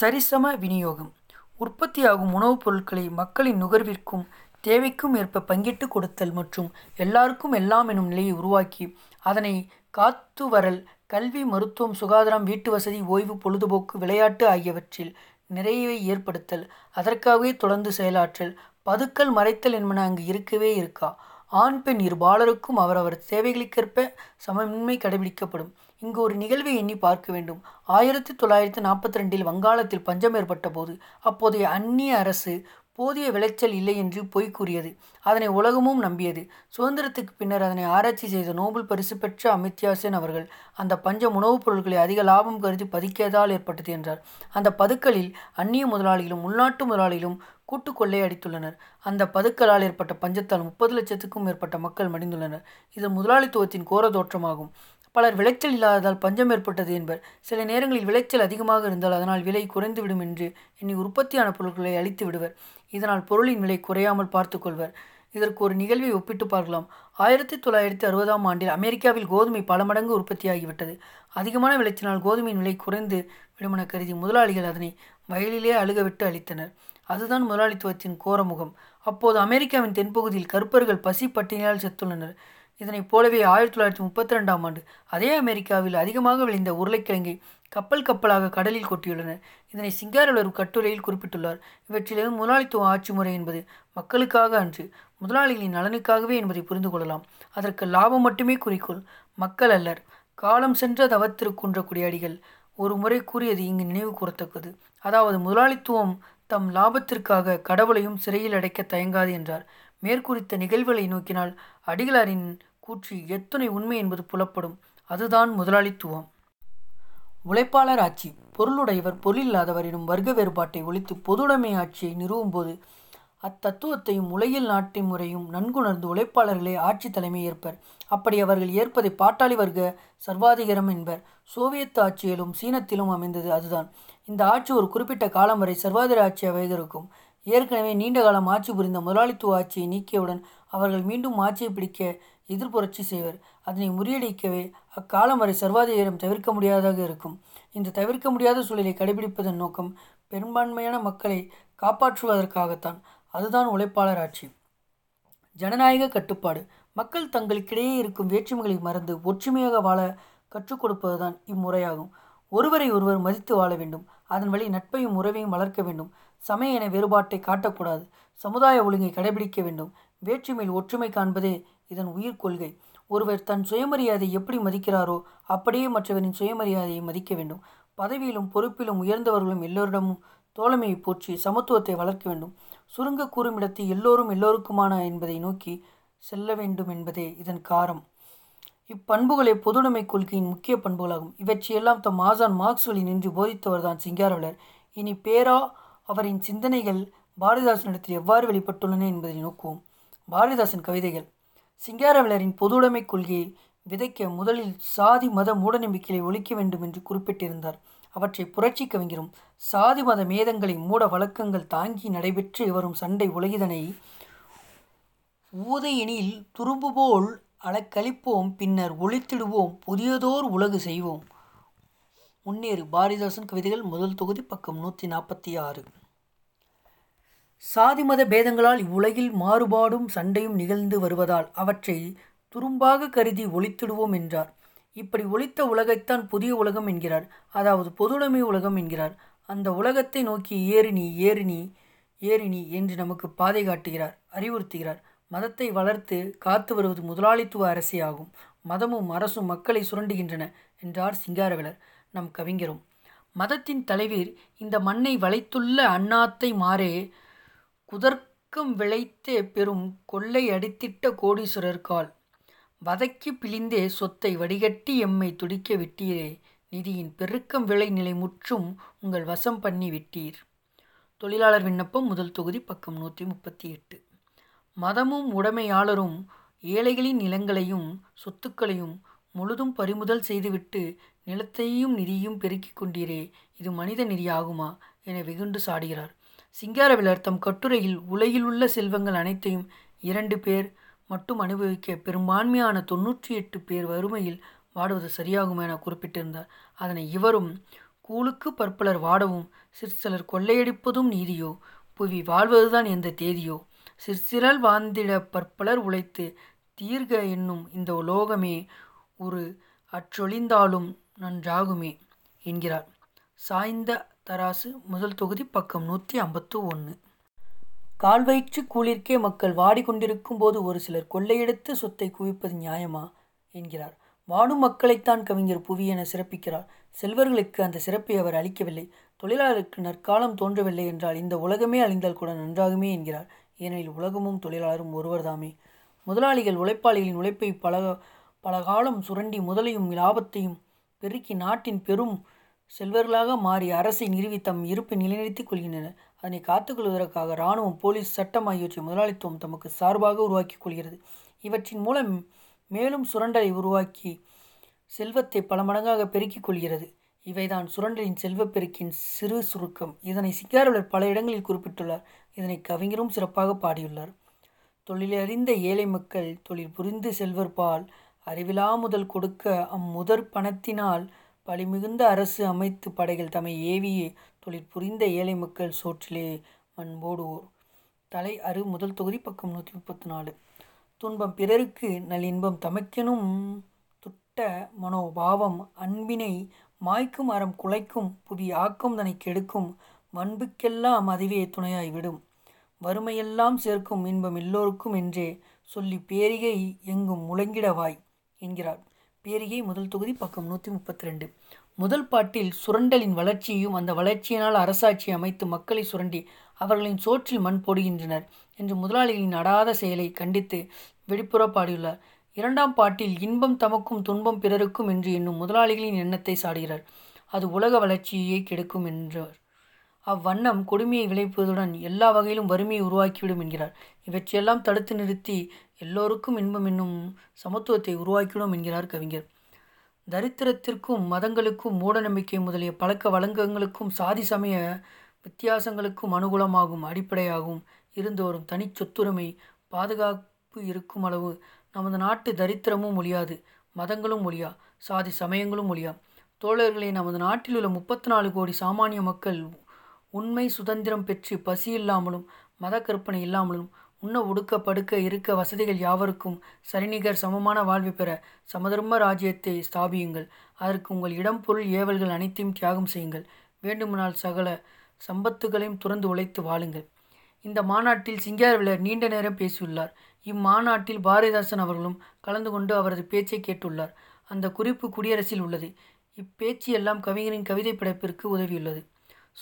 சரிசம விநியோகம். உற்பத்தியாகும் உணவுப் பொருட்களை மக்களின் நுகர்விற்கும் தேவைக்கும் ஏற்ப பங்கிட்டு கொடுத்தல் மற்றும் எல்லாருக்கும் எல்லாம் எனும் நிலையை உருவாக்கி அதனை காத்து வரல் கல்வி மருத்துவம் சுகாதாரம் வீட்டு வசதி ஓய்வு பொழுதுபோக்கு விளையாட்டு ஆகியவற்றில் நிறைவை ஏற்படுத்தல் அதற்காகவே தொடர்ந்து செயலாற்றல் பதுக்கல் மறைத்தல் என்பன அங்கு இருக்கவே இருக்கா? ஆண் பெண் இருபாலருக்கும் அவரவர் தேவைகளுக்கேற்ப சமமின்மை கடைபிடிக்கப்படும். இங்கு ஒரு நிகழ்வை எண்ணி பார்க்க வேண்டும். ஆயிரத்தி தொள்ளாயிரத்தி நாற்பத்தி ரெண்டில் வங்காளத்தில் பஞ்சம் ஏற்பட்ட போது அப்போதைய அந்நிய அரசு போதிய விளைச்சல் இல்லை என்று பொய் கூறியது. அதனை உலகமும் நம்பியது. சுதந்திரத்துக்கு பின்னர் அதனை ஆராய்ச்சி செய்த நோபல் பரிசு பெற்ற அமித்யா சென் அவர்கள் அந்த பஞ்சம் உணவுப் பொருட்களை அதிக லாபம் கருதி பதுக்கியதால் ஏற்பட்டது என்றார். அந்த பதுக்கலில் அந்நிய முதலாளிகளும் உள்நாட்டு முதலாளிகளும் கூட்டு கொள்ளை அடித்துள்ளனர். அந்த பதுக்கலால் ஏற்பட்ட பஞ்சத்தால் முப்பது லட்சத்துக்கும் மேற்பட்ட மக்கள் மடிந்துள்ளனர். இது முதலாளித்துவத்தின் கோர தோற்றமாகும். பலர் விளைச்சல் இல்லாததால் பஞ்சம் ஏற்பட்டது என்பர். சில நேரங்களில் விளைச்சல் அதிகமாக இருந்தால் அதனால் விலை குறைந்துவிடும் என்று எண்ணி உற்பத்தியான பொருட்களை அழித்து விடுவர். இதனால் பொருளின் விலை குறையாமல் பார்த்து கொள்வர். இதற்கு ஒரு நிகழ்வை ஒப்பிட்டு பார்க்கலாம். ஆயிரத்தி தொள்ளாயிரத்தி அறுபதாம் ஆண்டில் அமெரிக்காவில் கோதுமை பல மடங்கு உற்பத்தியாகிவிட்டது. அதிகமான விளைச்சலினால் கோதுமையின் விலை குறைந்து விடுமென கருதி முதலாளிகள் அதனை வயலிலே அழுகவிட்டு அளித்தனர் அதுதான் முதலாளித்துவத்தின் கோரமுகம். அப்போது அமெரிக்காவின் தென்பகுதியில் கருப்பர்கள் பசி பட்டினியால் செத்துள்ளனர். இதனைப் போலவே ஆயிரத்தி தொள்ளாயிரத்தி முப்பத்தி ரெண்டாம் ஆண்டு அதே அமெரிக்காவில் அதிகமாக விளைந்த உருளைக்கிழங்கை கப்பல் கப்பலாக கடலில் கொட்டியுள்ளனர் இதனை சிங்காரலர் கட்டுரையில் குறிப்பிட்டுள்ளார். இவற்றிலிருந்து முதலாளித்துவ ஆட்சி முறை என்பது மக்களுக்காக அன்று முதலாளிகளின் நலனுக்காகவே என்பதை புரிந்து கொள்ளலாம். அதற்கு லாபம் மட்டுமே குறிக்கோள். மக்கள் அல்லர். காலம் சென்ற தவத்திற்குன்ற குடியாடிகள். ஒரு முறை கூறியது இங்கு நினைவு கூறத்தக்கது. அதாவது முதலாளித்துவம் தம் லாபத்திற்காக கடவுளையும் சிறையில் அடைக்க தயங்காது என்றார். மேற்குறித்த நிகழ்வுகளை நோக்கினால் அடிகளாரின் கூற்று எத்தனை உண்மை என்பது புலப்படும். அதுதான் முதலாளித்துவம். உழைப்பாளர் ஆட்சி. பொருளுடையவர் பொருளில்லாதவர் எனும் வர்க்க வேறுபாட்டை ஒழித்து பொதுடைமை ஆட்சியை நிறுவும்போது அத்தத்துவத்தையும் உலகில் நாட்டை முறையும் நன்குணர்ந்து உழைப்பாளர்களே ஆட்சி தலைமை ஏற்பர். அப்படி அவர்கள் ஏற்பதை பாட்டாளி வர்க்க சர்வாதிகாரம் என்பர். சோவியத் ஆட்சியிலும் சீனத்திலும் அமைந்தது அதுதான். இந்த ஆட்சி ஒரு குறிப்பிட்ட காலம் வரை சர்வாதிகார ஆட்சியாக இருக்கும் ஏற்கனவே நீண்ட காலம் ஆட்சி புரிந்த முதலாளித்துவ ஆட்சியை நீக்கியவுடன் அவர்கள் மீண்டும் ஆட்சியை பிடிக்க எதிர்ப்புரட்சி செய்வர். அதனை முறியடிக்கவே அக்காலம் வரை சர்வாதிகாரம் தவிர்க்க முடியாததாக இருக்கும். இந்த தவிர்க்க முடியாத சூழலை கடைபிடிப்பதன் நோக்கம் பெரும்பான்மையான மக்களை காப்பாற்றுவதற்காகத்தான். அதுதான் உழைப்பாளர் ஆட்சி. ஜனநாயக கட்டுப்பாடு. மக்கள் தங்களுக்கிடையே இருக்கும் வேற்றுமைகளை மறந்து ஒற்றுமையாக வாழ கற்றுக் கொடுப்பதுதான் இம்முறையாகும். ஒருவரை ஒருவர் மதித்து வாழ வேண்டும். அதன் வழி நட்பையும் உறவையும் வளர்க்க வேண்டும். சமய என வேறுபாட்டை காட்டக்கூடாது. சமுதாய ஒழுங்கை கடைபிடிக்க வேண்டும். வேற்றுமையில் ஒற்றுமை காண்பதே இதன் உயிர் கொள்கை. ஒருவர் தன் சுயமரியாதை எப்படி மதிக்கிறாரோ அப்படியே மற்றவரின் சுயமரியாதையை மதிக்க வேண்டும். பதவியிலும் பொறுப்பிலும் உயர்ந்தவர்களும் எல்லோரிடமும் தோழமையை போற்றி சமத்துவத்தை வளர்க்க வேண்டும். சுருங்க கூறும் இடத்தை எல்லோரும் எல்லோருக்குமான என்பதை நோக்கி செல்ல வேண்டும் என்பதே இதன் காரம். இப்பண்புகளே பொதுடைமை கொள்கையின் முக்கிய பண்புகளாகும். இவற்றையெல்லாம் தம் ஆசான் மார்க்ஸ்வெளி நின்று போதித்தவர்தான் சிங்காரவலர். இனி பேரா அவரின் சிந்தனைகள் பாரதிதாசனிடத்தில் எவ்வாறு வெளிப்பட்டுள்ளன என்பதை நோக்குவோம். பாரதிதாசன் கவிதைகள். சிங்காரவேலரின் பொதுவுடைமை கொள்கையை விதைக்க முதலில் சாதி மத மூடநம்பிக்கைகளை ஒழிக்க வேண்டும் என்று குறிப்பிட்டிருந்தார். அவற்றை புரட்சி கவிஞரும் சாதி மத மேதங்களை மூட வழக்கங்கள் தாங்கி நடைபெற்று வரும் சண்டை உலகிதனை ஊதையெனில் துரும்பு போல் அளக்களிப்போம் பின்னர் ஒழித்திடுவோம் புதியதோர் உலகு செய்வோம். முன்னேறு பாரதிதாசன் கவிதைகள் முதல் தொகுதி பக்கம் நூற்றி நாற்பத்தி ஆறு. சாதி மத பேதங்களால் இவ்வுலகில் மாறுபாடும் சண்டையும் நிகழ்ந்து வருவதால் அவற்றை துரும்பாக கருதி ஒழித்திடுவோம் என்றார். இப்படி ஒழித்த உலகைத்தான் புதிய உலகம் என்கிறார். அதாவது பொதுடைமை உலகம் என்கிறார். அந்த உலகத்தை நோக்கி ஏறினி ஏறினி ஏறினி என்று நமக்கு பாதை காட்டுகிறார் அறிவுறுத்துகிறார். மதத்தை வளர்த்து காத்து வருவது முதலாளித்துவ அரசே ஆகும். மதமும் அரசும் மக்களை சுரண்டுகின்றன என்றார் சிங்காரவேலர். நம் கவிஞரும். மதத்தின் தலைவீர் இந்த மண்ணை வளைத்துள்ள அண்ணாத்தை மாறே குதர்க்கம் விளைத்தே பெரும் கொள்ளை அடித்திட்ட கோடீஸ்வரர் கால். வதக்கி பிழிந்தே சொத்தை வடிகட்டி எம்மை துடிக்க விட்டீரே நிதியின் பெருக்கம் விளை நிலை முற்றும் உங்கள் வசம் பண்ணி விட்டீர். தொழிலாளர் விண்ணப்பம் முதல் தொகுதி பக்கம் நூற்றி முப்பத்தி எட்டு மதமும் உடைமையாளரும் ஏழைகளின் நிலங்களையும் சொத்துக்களையும் முழுதும் பறிமுதல் செய்துவிட்டு நிலத்தையும் நிதியும் பெருக்கிக் கொண்டீரே இது மனித நிதியாகுமா? என வெகுண்டு சாடுகிறார். சிங்காரவிலர் தம் கட்டுரையில் உலகில் உள்ள செல்வங்கள் அனைத்தையும் இரண்டு பேர் மட்டும் அனுபவிக்க பெரும்பான்மையான தொன்னூற்றி எட்டு பேர் வறுமையில் வாடுவது சரியாகும் என குறிப்பிட்டிருந்தார். அதனை இவரும் கூழுக்கு பற்பலர் வாடவும் சிற்சிலர் கொள்ளையடிப்பதும் நீதியோ? புவி வாழ்வதுதான் எந்த தேதியோ? சிற்சிரல் வாழ்ந்திட பற்பலர் உழைத்து தீர்க என்னும் இந்த உலோகமே ஒரு அற்றொழிந்தாலும் நன்றாகுமே என்கிறார். சாய்ந்த தராசு முதல் தொகுதி பக்கம் நூற்றி ஐம்பத்து ஒன்று கால்வயிற்று கூலிற்கே மக்கள் வாடிக்கொண்டிருக்கும் போது ஒரு சிலர் கொள்ளையெடுத்து சொத்தை குவிப்பது நியாயமா? என்கிறார். வாடும் மக்களைத்தான் கவிஞர் புவி என சிறப்பிக்கிறார். செல்வர்களுக்கு அந்த சிறப்பை அவர் அளிக்கவில்லை. தொழிலாளருக்கு நற்காலம் தோன்றவில்லை என்றால் இந்த உலகமே அழிந்தால் கூட நன்றாகுமே என்கிறார். ஏனெனில் உலகமும் தொழிலாளரும் ஒருவர்தாமே. முதலாளிகள் உழைப்பாளிகளின் உழைப்பை பல பல காலம் சுரண்டி முதலையும் லாபத்தையும் பெருக்கி நாட்டின் பெரும் செல்வர்களாக மாறி அரசை நிறுவி தம் இருப்பை நிலைநிறுத்திக் கொள்கின்றனர். அதனை காத்துக்கொள்வதற்காக இராணுவம் போலீஸ் சட்டம் ஆகியவற்றை முதலாளித்துவம் தமக்கு சார்பாக உருவாக்கிக் கொள்கிறது. இவற்றின் மூலம் மேலும் சுரண்டலை உருவாக்கி செல்வத்தை பல மடங்காக பெருக்கிக் கொள்கிறது. இவைதான் சுரண்டலின் செல்வப்பெருக்கின் சிறு சுருக்கம். இதனை சிங்காரவலர் பல இடங்களில் குறிப்பிட்டுள்ளார். இதனை கவிஞரும் சிறப்பாக பாடியுள்ளார். தொழிலறிந்த ஏழை மக்கள் தொழில் புரிந்து செல்வர் பால் அறிவிலா முதல் கொடுக்க அம்முதற் பணத்தினால் வலிமிகுந்த அரசு அமைத்து படைகள் தம்மை ஏவியே தொழில் புரிந்த ஏழை மக்கள் சோற்றிலே மண்போடுவோர் தலை அறு முதல் தொகுதி பக்கம் நூற்றி முப்பத்தி நாலு துன்பம் பிறருக்கு நல்லின்பம் தமக்கெனும் துட்ட மனோபாவம் அன்பினை மாய்க்கும் அறம் குலைக்கும் புவி ஆக்கம் தனை கெடுக்கும் வன்புக்கெல்லாம் அதுவே துணையாய் விடும். வறுமையெல்லாம் சேர்க்கும் இன்பம் எல்லோருக்கும் என்றே சொல்லி பேரிகை எங்கும் முழங்கிடவாய் என்கிறார். பேரிகை முதல் தொகுதி பக்கம் நூற்றி முப்பத்தி ரெண்டு முதல் பாட்டில் சுரண்டலின் வளர்ச்சியையும் அந்த வளர்ச்சியினால் அரசாட்சி அமைத்து மக்களை சுரண்டி அவர்களின் சோற்றில் மண் போடுகின்றனர் என்று முதலாளிகளின் அடாத செயலை கண்டித்து வெளிப்புற பாடியுள்ளார். இரண்டாம் பாட்டில் இன்பம் தமக்கும் துன்பம் பிறருக்கும் என்று என்னும் முதலாளிகளின் எண்ணத்தை சாடுகிறார். அது உலக வளர்ச்சியை கெடுக்கும் என்றார் அவ்வண்ணம் கொடுமையை விளைப்பதுடன் எல்லா வகையிலும் வறுமையை உருவாக்கிவிடும் என்கிறார். இவற்றையெல்லாம் தடுத்து நிறுத்தி எல்லோருக்கும் இன்பம் என்னும் சமத்துவத்தை உருவாக்கிவிடும் என்கிறார் கவிஞர். தரித்திரத்திற்கும் மதங்களுக்கும் மூடநம்பிக்கை முதலிய பழக்க வழக்கங்களுக்கும் சாதி சமய வித்தியாசங்களுக்கும் அனுகூலமாகும் அடிப்படையாகவும் இருந்து வரும் தனி சொத்துரிமை பாதுகாப்பு இருக்கும் அளவு நமது நாட்டு தரித்திரமும் ஒழியாது மதங்களும் ஒழியா சாதி சமயங்களும் ஒழியா. தோழர்களை நமது நாட்டில் உள்ள முப்பத்தி நாலு கோடி சாமானிய மக்கள் உண்மை சுதந்திரம் பெற்று பசி இல்லாமலும் மத கற்பனை இல்லாமலும் உண்ண உடுக்க படுக்க இருக்க வசதிகள் யாவருக்கும் சரிநிகர் சமமான வாழ்வு பெற சமதர்ம ராஜ்யத்தை ஸ்தாபியுங்கள். அதற்கு உங்கள் இடம் பொருள் ஏவல்கள் அனைத்தையும் தியாகம் செய்யுங்கள். வேண்டுமானால் சகல சம்பத்துகளையும் துறந்து உழைத்து வாழுங்கள். இந்த மாநாட்டில் சிங்காரவிலர் நீண்ட நேரம் பேசியுள்ளார். இம்மாநாட்டில் பாரதிதாசன் அவர்களும் கலந்து கொண்டு அவரது பேச்சை கேட்டுள்ளார். அந்த குறிப்பு குடியரசில் உள்ளது. இப்பேச்சு எல்லாம் கவிஞரின் கவிதை படைப்பிற்கு உதவியுள்ளது.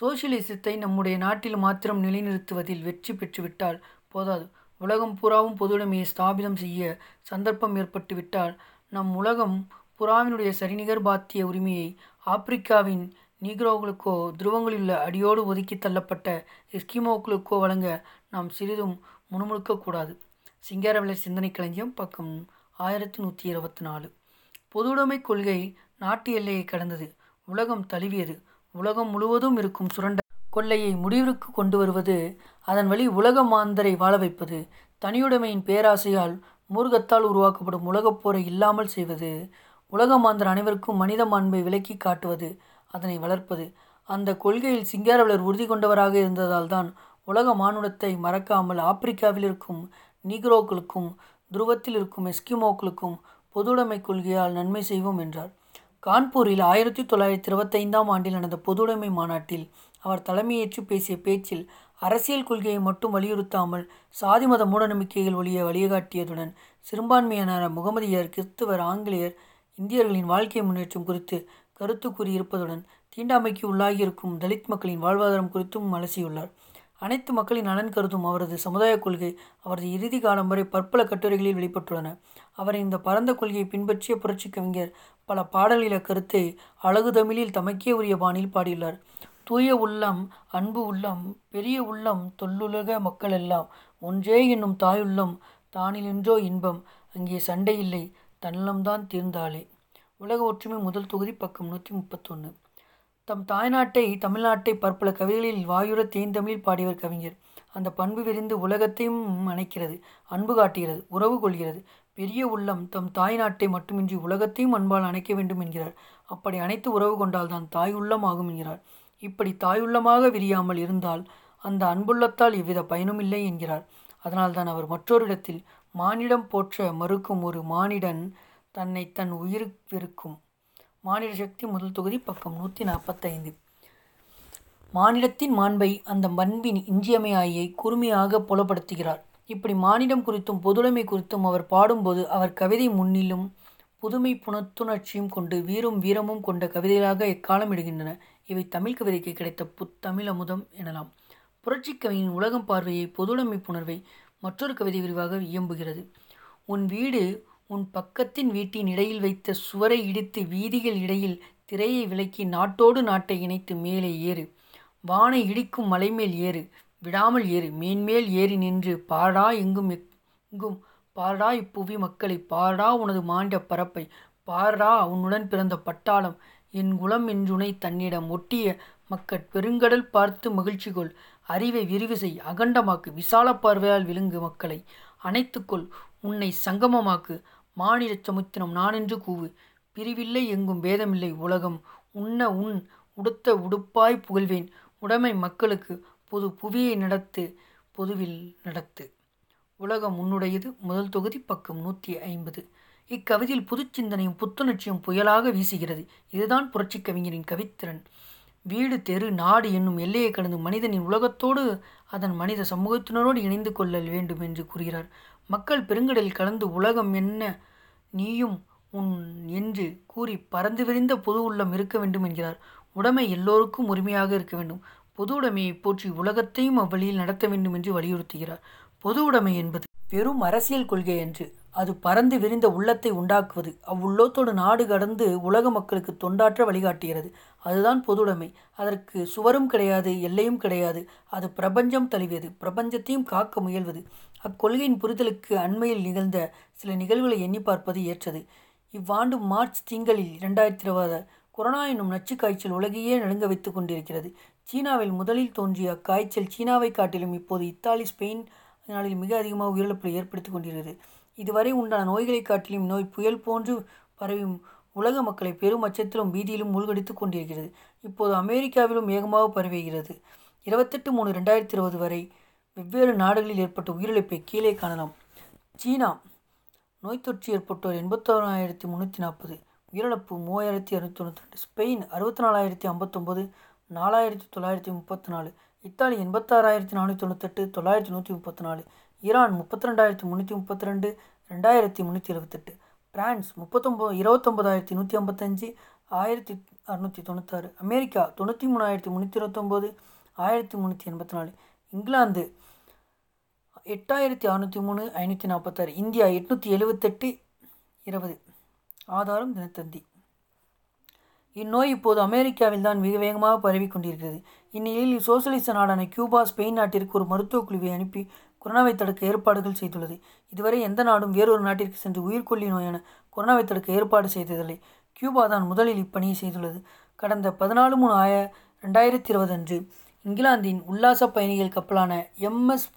சோசியலிசத்தை நம்முடைய நாட்டில் மாத்திரம் நிலைநிறுத்துவதில் வெற்றி பெற்றுவிட்டால் போதாது. உலகம் பூராவும் பொதுவுடைமையை ஸ்தாபிதம் செய்ய சந்தர்ப்பம் ஏற்பட்டுவிட்டால் நம் உலகம் புறாவினுடைய சரிநிகர் பாத்திய உரிமையை ஆப்பிரிக்காவின் நீக்ரோகளுக்கோ துருவங்களிலுள்ள அடியோடு ஒதுக்கி தள்ளப்பட்ட எஸ்கிமோக்களுக்கோ வழங்க நாம் சிறிதும் முணுமுணுக்கக்கூடாது. சிங்காரவிலர் சிந்தனை களஞ்சியம் பக்கம் ஆயிரத்தி நூற்றி இருபத்தி நாலு. பொதுவுடைமை கொள்கை நாட்டு எல்லையை கடந்தது. உலகம் தழுவியது. உலகம் முழுவதும் இருக்கும் சுரண்ட கொள்ளையை முடிவிற்கு கொண்டு வருவது அதன் வழி உலக மாந்தரை வாழ வைப்பது தனியுடைமையின் பேராசையால் மூர்க்கத்தால் உருவாக்கப்படும் உலகப் போரை இல்லாமல் செய்வது உலக மாந்தர் அனைவருக்கும் மனித மாண்பை விலக்கி காட்டுவது அதனை வளர்ப்பது. அந்த கொள்கையில் சிங்காரவலர் உறுதி கொண்டவராக இருந்ததால் தான் உலக மானுடத்தை மறக்காமல் ஆப்பிரிக்காவில் இருக்கும் நீக்ரோக்களுக்கும் துருவத்தில் இருக்கும் எஸ்கிமோக்களுக்கும் பொதுவுடைமை கொள்கையால் நன்மை செய்வோம் என்றார். கான்பூரில் ஆயிரத்தி தொள்ளாயிரத்தி இருபத்தைந்தாம் ஆண்டில் நடந்த பொதுவுடைமை மாநாட்டில் அவர் தலைமையேற்று பேசிய பேச்சில் அரசியல் கொள்கையை மட்டும் வலியுறுத்தாமல் சாதி மத மூடநம்பிக்கைகள் ஒழிய வழிகாட்டியதுடன் சிறுபான்மையினர் முகமதியர் கிறிஸ்துவர் ஆங்கிலேயர் இந்தியர்களின் வாழ்க்கை முன்னேற்றம் குறித்து கருத்து கூறியிருப்பதுடன் தீண்டாமைக்கு உள்ளாகியிருக்கும் தலித் மக்களின் வாழ்வாதாரம் குறித்தும் அலசியுள்ளார். அனைத்து மக்களின் நலன் கருதும் அவரது சமுதாய கொள்கை அவரது இறுதி காலம் வரை பற்பல கட்டுரைகளில் வெளிப்பட்டுள்ளன. அவர் இந்த பரந்த கொள்கையை பின்பற்றிய புரட்சி கவிஞர் பல பாடல்கள கருத்தை அழகு தமிழில் தமக்கே உரிய பாணியில் பாடியுள்ளார். தூய உள்ளம் அன்பு உள்ளம் பெரிய உள்ளம் தொல்லுலக மக்கள் எல்லாம் ஒன்றே என்னும் தாயுள்ளம் தானிலென்றோ இன்பம் அங்கே சண்டை இல்லை தன்னலம்தான் தீர்ந்தாலே. உலக ஒற்றுமை முதல் தொகுதி பக்கம் நூற்றி முப்பத்தொன்று தம் தாய்நாட்டை தமிழ்நாட்டை பற்பல கவிதைகளில் வாயுர தேந்தமிழில் பாடியவர் கவிஞர். அந்த பண்பு விரிந்து உலகத்தையும் அணைக்கிறது அன்பு காட்டுகிறது உறவு கொள்கிறது பெரிய உள்ளம் தம் தாய் நாட்டை மட்டுமின்றி உலகத்தையும் அன்பால் அணைக்க வேண்டும் என்கிறார். அப்படி அனைத்து உறவு கொண்டால் தான் தாய் உள்ளம் ஆகும் என்கிறார். இப்படி தாயுள்ளமாக விரியாமல் இருந்தால் அந்த அன்புள்ளத்தால் எவ்வித பயனும் இல்லை என்கிறார். அதனால்தான் அவர் மற்றொரு இடத்தில் மானிடம் போற்ற மறுக்கும் ஒரு மானிடன் தன்னை தன் உயிர் மானிட சக்தி முதல் தொகுதி பக்கம் நூற்றி நாற்பத்தைந்து. மானிடத்தின் மாண்பை அந்த பண்பின் இன்றியமையாயை குறுமையாக புலப்படுத்துகிறார். இப்படி மானிடம் குறித்தும் பொதுடைமை குறித்தும் அவர் பாடும்போது அவர் கவிதை முன்னிலும் புதுமை புணத்துணர்ச்சியும் கொண்டு வீரும் வீரமும் கொண்ட கவிதைகளாக எக்காலம் இடுகின்றன. இவை தமிழ் கவிதைக்கு கிடைத்த புத்தமிழ் அமுதம் எனலாம். புரட்சி கவியின் உலகம் பார்வையை பொதுடைமை புணர்வை மற்றொரு கவிதை விரிவாக இயம்புகிறது. உன் வீடு உன் பக்கத்தின் வீட்டின் இடையில் வைத்த சுவரை இடித்து வீதிகள் இடையில் திரையை விலக்கி நாட்டோடு நாட்டை இணைத்து மேலே ஏறு. வானை இடிக்கும் மலைமேல் ஏறு. விடாமல் ஏறு மேன்மேல் ஏறி நின்று பாடா எங்கும் எங்கும் பாரடா இப்புவி மக்களை பாரடா உனது மாண்ட பரப்பை பாரடா உன்னுடன் பிறந்த பட்டாளம் என் குலம் என்றுனை தன்னிடம் ஒட்டிய மக்கட் பெருங்கடல் பார்த்து மகிழ்ச்சி கொள் அறிவை விரிவு செய் அகண்டமாக்கு விசால பார்வையால் விழுங்கு மக்களை அணைத்துக்கொள் உன்னை சங்கமமாக்கு மாநில சமுத்திரம் நான் என்று கூவு பிரிவில்லை எங்கும் பேதமில்லை உலகம் உண்ண உன் உடுத்த உடுப்பாய் புகழ்வேன் உடைமை மக்களுக்கு பொது புவியை நடத்து பொதுவில் நடத்து. உலகம் உன்னுடையது. முதல் தொகுதி பக்கம் நூற்றி ஐம்பது. இக்கவிதையில் புதுச்சிந்தனையும் புத்துணர்ச்சியும் புயலாக வீசுகிறது. இதுதான் புரட்சி கவிஞரின் கவித்திறன். வீடு தெரு நாடு என்னும் எல்லையை கடந்து மனிதனின் உலகத்தோடு அதன் மனித சமூகத்தினரோடு இணைந்து கொள்ளல் வேண்டும் என்று கூறுகிறார். மக்கள் பெருங்கடலில் கலந்து உலகம் என்ன நீயும் உன் என்று கூறி பறந்து விரிந்த பொது உள்ளம் இருக்க வேண்டும் என்கிறார். உடைமை எல்லோருக்கும் உரிமையாக இருக்க வேண்டும். பொது உடைமையை போற்றி உலகத்தையும் அவ்வழியில் நடத்த வேண்டும் என்று வலியுறுத்துகிறார். பொது உடைமை என்பது வெறும் அரசியல் கொள்கை என்று அது பறந்து விரிந்த உள்ளத்தை உண்டாக்குவது. அவ்வுள்ளத்தோடு நாடு கடந்து உலக மக்களுக்கு தொண்டாற்ற வழிகாட்டுகிறது. அதுதான் பொதுவுடைமை அதற்கு சுவரும் கிடையாது எல்லையும் கிடையாது. அது பிரபஞ்சம் தழுவியது. பிரபஞ்சத்தையும் காக்க முயல்வது. அக்கொள்கையின் புரிதலுக்கு அண்மையில் நிகழ்ந்த சில நிகழ்வுகளை எண்ணி பார்ப்பது ஏற்றது. இவ்வாண்டு மார்ச் திங்களில் இரண்டாயிரத்தி இருபது கொரோனா என்னும் நச்சு காய்ச்சல் உலகையே நடுங்க வைத்துக் கொண்டிருக்கிறது. சீனாவில் முதலில் தோன்றிய அக்காய்ச்சல் சீனாவை காட்டிலும் இப்போது இத்தாலி ஸ்பெயின் நாளில் மிக அதிகமாக உயிரிழப்பை ஏற்படுத்தி கொண்டிருக்கிறது. இதுவரை உண்டான நோய்களை காட்டிலும் நோய் புயல் போன்று பரவி உலக மக்களை பெரும் அச்சத்திலும் பீதியிலும் மூழ்கடித்து கொண்டிருக்கிறது. இப்போது அமெரிக்காவிலும் வேகமாக பரவுகிறது. இருபத்தெட்டு மூணு ரெண்டாயிரத்தி இருபது வரை வெவ்வேறு நாடுகளில் ஏற்பட்ட உயிரிழப்பை கீழே காணலாம். சீனா நோய் தொற்று ஏற்பட்டோர் எண்பத்தோராயிரத்தி முந்நூற்றி நாற்பது. உயிரிழப்பு மூவாயிரத்தி இரநூத்தி தொண்ணூற்றி ரெண்டு ஸ்பெயின் அறுபத்தி நாலாயிரத்தி ஐம்பத்தொம்போது நாலாயிரத்தி தொள்ளாயிரத்தி முப்பத்தி நாலு இத்தாலி எண்பத்தாறாயிரத்தி நானூற்றி தொண்ணூத்தெட்டு தொள்ளாயிரத்தி நூற்றி முப்பத்தி நாலு ஈரான் முப்பத்தி ரெண்டாயிரத்தி முந்நூற்றி முப்பத்தி ரெண்டு ரெண்டாயிரத்தி முந்நூற்றி எழுபத்தெட்டு பிரான்ஸ் முப்பத்தொம்போ இருபத்தொம்போதாயிரத்தி நூற்றி ஐம்பத்தஞ்சு ஆயிரத்தி அறநூற்றி தொண்ணூத்தாறு அமெரிக்கா தொண்ணூற்றி மூணாயிரத்தி முந்நூற்றி இருபத்தொம்போது ஆயிரத்தி முந்நூற்றி எண்பத்தி நாலு இங்கிலாந்து எட்டாயிரத்தி அறநூற்றி மூணு ஐநூற்றி நாற்பத்தாறு இந்தியா எட்நூற்றி எழுபத்தெட்டு இருபது. ஆதாரம் தினத்தந்தி. இந்நோய் இப்போது அமெரிக்காவில் தான் மிக வேகமாக பரவி கொண்டிருக்கிறது. இந்நிலையில் சோசியலிச நாடான கியூபா ஸ்பெயின் நாட்டிற்கு ஒரு மருத்துவக் குழுவை அனுப்பி கொரோனாவை தடுக்க ஏற்பாடுகள் செய்துள்ளது. இதுவரை எந்த நாடும் வேறொரு நாட்டிற்கு சென்று உயிர்கொல்லி நோயான கொரோனாவை தடுக்க ஏற்பாடு செய்ததில்லை. கியூபா தான் முதலில் இப்பணியை செய்துள்ளது. கடந்த பதினாலு மூணு ஆய ரெண்டாயிரத்தி இருபது அன்று இங்கிலாந்தின் உல்லாச பயணிகள் கப்பலான எம்எஸ்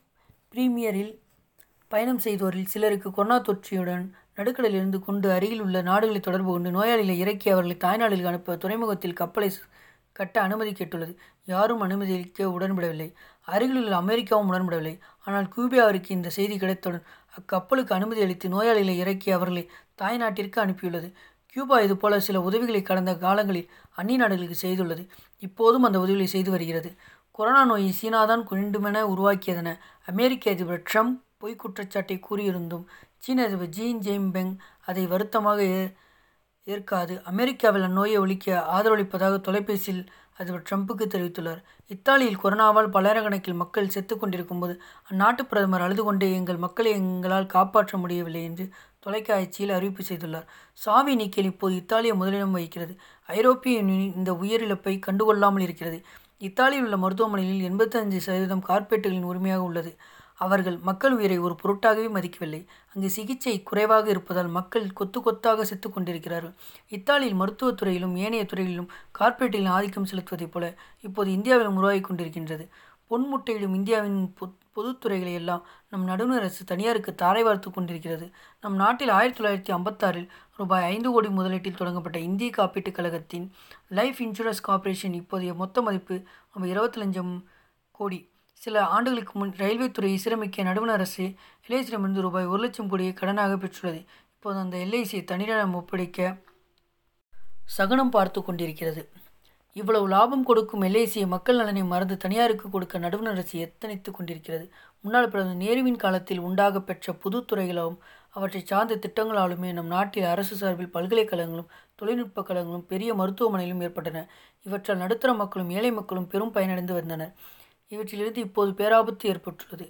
பிரீமியரில் பயணம் செய்தோரில் சிலருக்கு கொரோனா தொற்றியுடன் நடுக்கடலில் இருந்து கொண்டு அருகில் உள்ள நாடுகளை தொடர்பு கொண்டு நோயாளிகளை இறக்கி அவர்களை தாய்நாடுகளுக்கு அனுப்ப துறைமுகத்தில் கப்பலை கட்ட அனுமதி கேட்டுள்ளது. யாரும் அனுமதிக்க உடன்படவில்லை. அருகிலுள்ள அமெரிக்காவும் உடன்படவில்லை. ஆனால் கியூபியாவிற்கு இந்த செய்தி கிடைத்தவுடன் அக்கப்பலுக்கு அனுமதி அளித்து நோயாளிகளை இறக்கி அவர்களை தாய்நாட்டிற்கு அனுப்பியுள்ளது. கியூபா இதுபோல சில உதவிகளை கடந்த காலங்களில் அந்நிய நாடுகளுக்கு செய்துள்ளது. இப்போதும் அந்த உதவிகளை செய்து வருகிறது. கொரோனா நோயை சீனாதான் வேண்டுமென உருவாக்கியதென அமெரிக்க அதிபர் ட்ரம்ப் பொய் குற்றச்சாட்டை கூறியிருந்தும் சீன அதிபர் ஜீன் ஜெயின்பெங் அதை வருத்தமாக ஏற்காது. அமெரிக்காவில் அந்நோயை ஒழிக்க ஆதரவளிப்பதாக தொலைபேசியில் அதிபர் ட்ரம்புக்கு தெரிவித்துள்ளார். இத்தாலியில் கொரோனாவால் பல்லாயிரக்கணக்கில் மக்கள் செத்து கொண்டிருக்கும் போது அந்நாட்டு பிரதமர் அழுது கொண்டே எங்கள் மக்களை எங்களால் காப்பாற்ற முடியவில்லை என்று தொலைக்காட்சியில் அறிவிப்பு செய்துள்ளார். சாவி நீக்கில் இப்போது இத்தாலிய முதலிடம் வகிக்கிறது. ஐரோப்பிய யூனியன் இந்த உயிரிழப்பை கண்டுகொள்ளாமல் இருக்கிறது. இத்தாலியில் உள்ள மருத்துவமனையில் எண்பத்தஞ்சு சதவீதம் கார்பெட்டுகளின் உரிமையாக உள்ளது. அவர்கள் மக்கள் உயிரை ஒரு பொருட்டாகவே மதிக்கவில்லை. அங்கு சிகிச்சை குறைவாக இருப்பதால் மக்கள் கொத்து கொத்தாக செத்து கொண்டிருக்கிறார்கள். இத்தாலியில் மருத்துவத்துறையிலும் ஏனைய துறையிலும் கார்ப்பரேட்டிலும் ஆதிக்கம் செலுத்துவதைப் போல இப்போது இந்தியாவிலும் உருவாகி கொண்டிருக்கின்றது. பொன்முட்டையிடும் இந்தியாவின் பொதுத்துறைகளை எல்லாம் நம் நடுவர் அரசு தனியாருக்கு தாரை வார்த்து கொண்டிருக்கிறது. நம் நாட்டில் ஆயிரத்தி தொள்ளாயிரத்தி ஐம்பத்தாறில் ரூபாய் ஐந்து கோடி முதலீட்டில் தொடங்கப்பட்ட இந்திய காப்பீட்டுக் கழகத்தின் லைஃப் இன்சூரன்ஸ் கார்ப்பரேஷன் இப்போதைய மொத்த மதிப்பு ரூபாய் இருபத்தி லஞ்சம் கோடி. சில ஆண்டுகளுக்கு முன் ரயில்வே துறையை சீரமைக்க நடுவண் அரசு எல்ஐசியிடமிருந்து ரூபாய் ஒரு லட்சம் கோடியை கடனாக பெற்றுள்ளது. இப்போது அந்த எல்ஐசியை தனியிடம் ஒப்படைக்க சகனம் பார்த்து கொண்டிருக்கிறது. இவ்வளவு லாபம் கொடுக்கும் எல்ஐசியை மக்கள் நலனை மறந்து தனியாருக்கு கொடுக்க நடுவண் அரசு எத்தனைத்து கொண்டிருக்கிறது? முன்னாள் பிரதமர் நேருவின் காலத்தில் உண்டாக பெற்ற புது துறைகளாலும் அவற்றை சார்ந்த திட்டங்களாலுமே நம் நாட்டில் அரசு சார்பில் பல்கலைக்கழகங்களும் தொழில்நுட்ப கழகங்களும் பெரிய மருத்துவமனைகளும் ஏற்பட்டன. இவற்றால் நடுத்தர மக்களும் ஏழை மக்களும் பெரும் பயனடைந்து வந்தனர். இவற்றிலிருந்து இப்போது பேராபத்து ஏற்பட்டுள்ளது.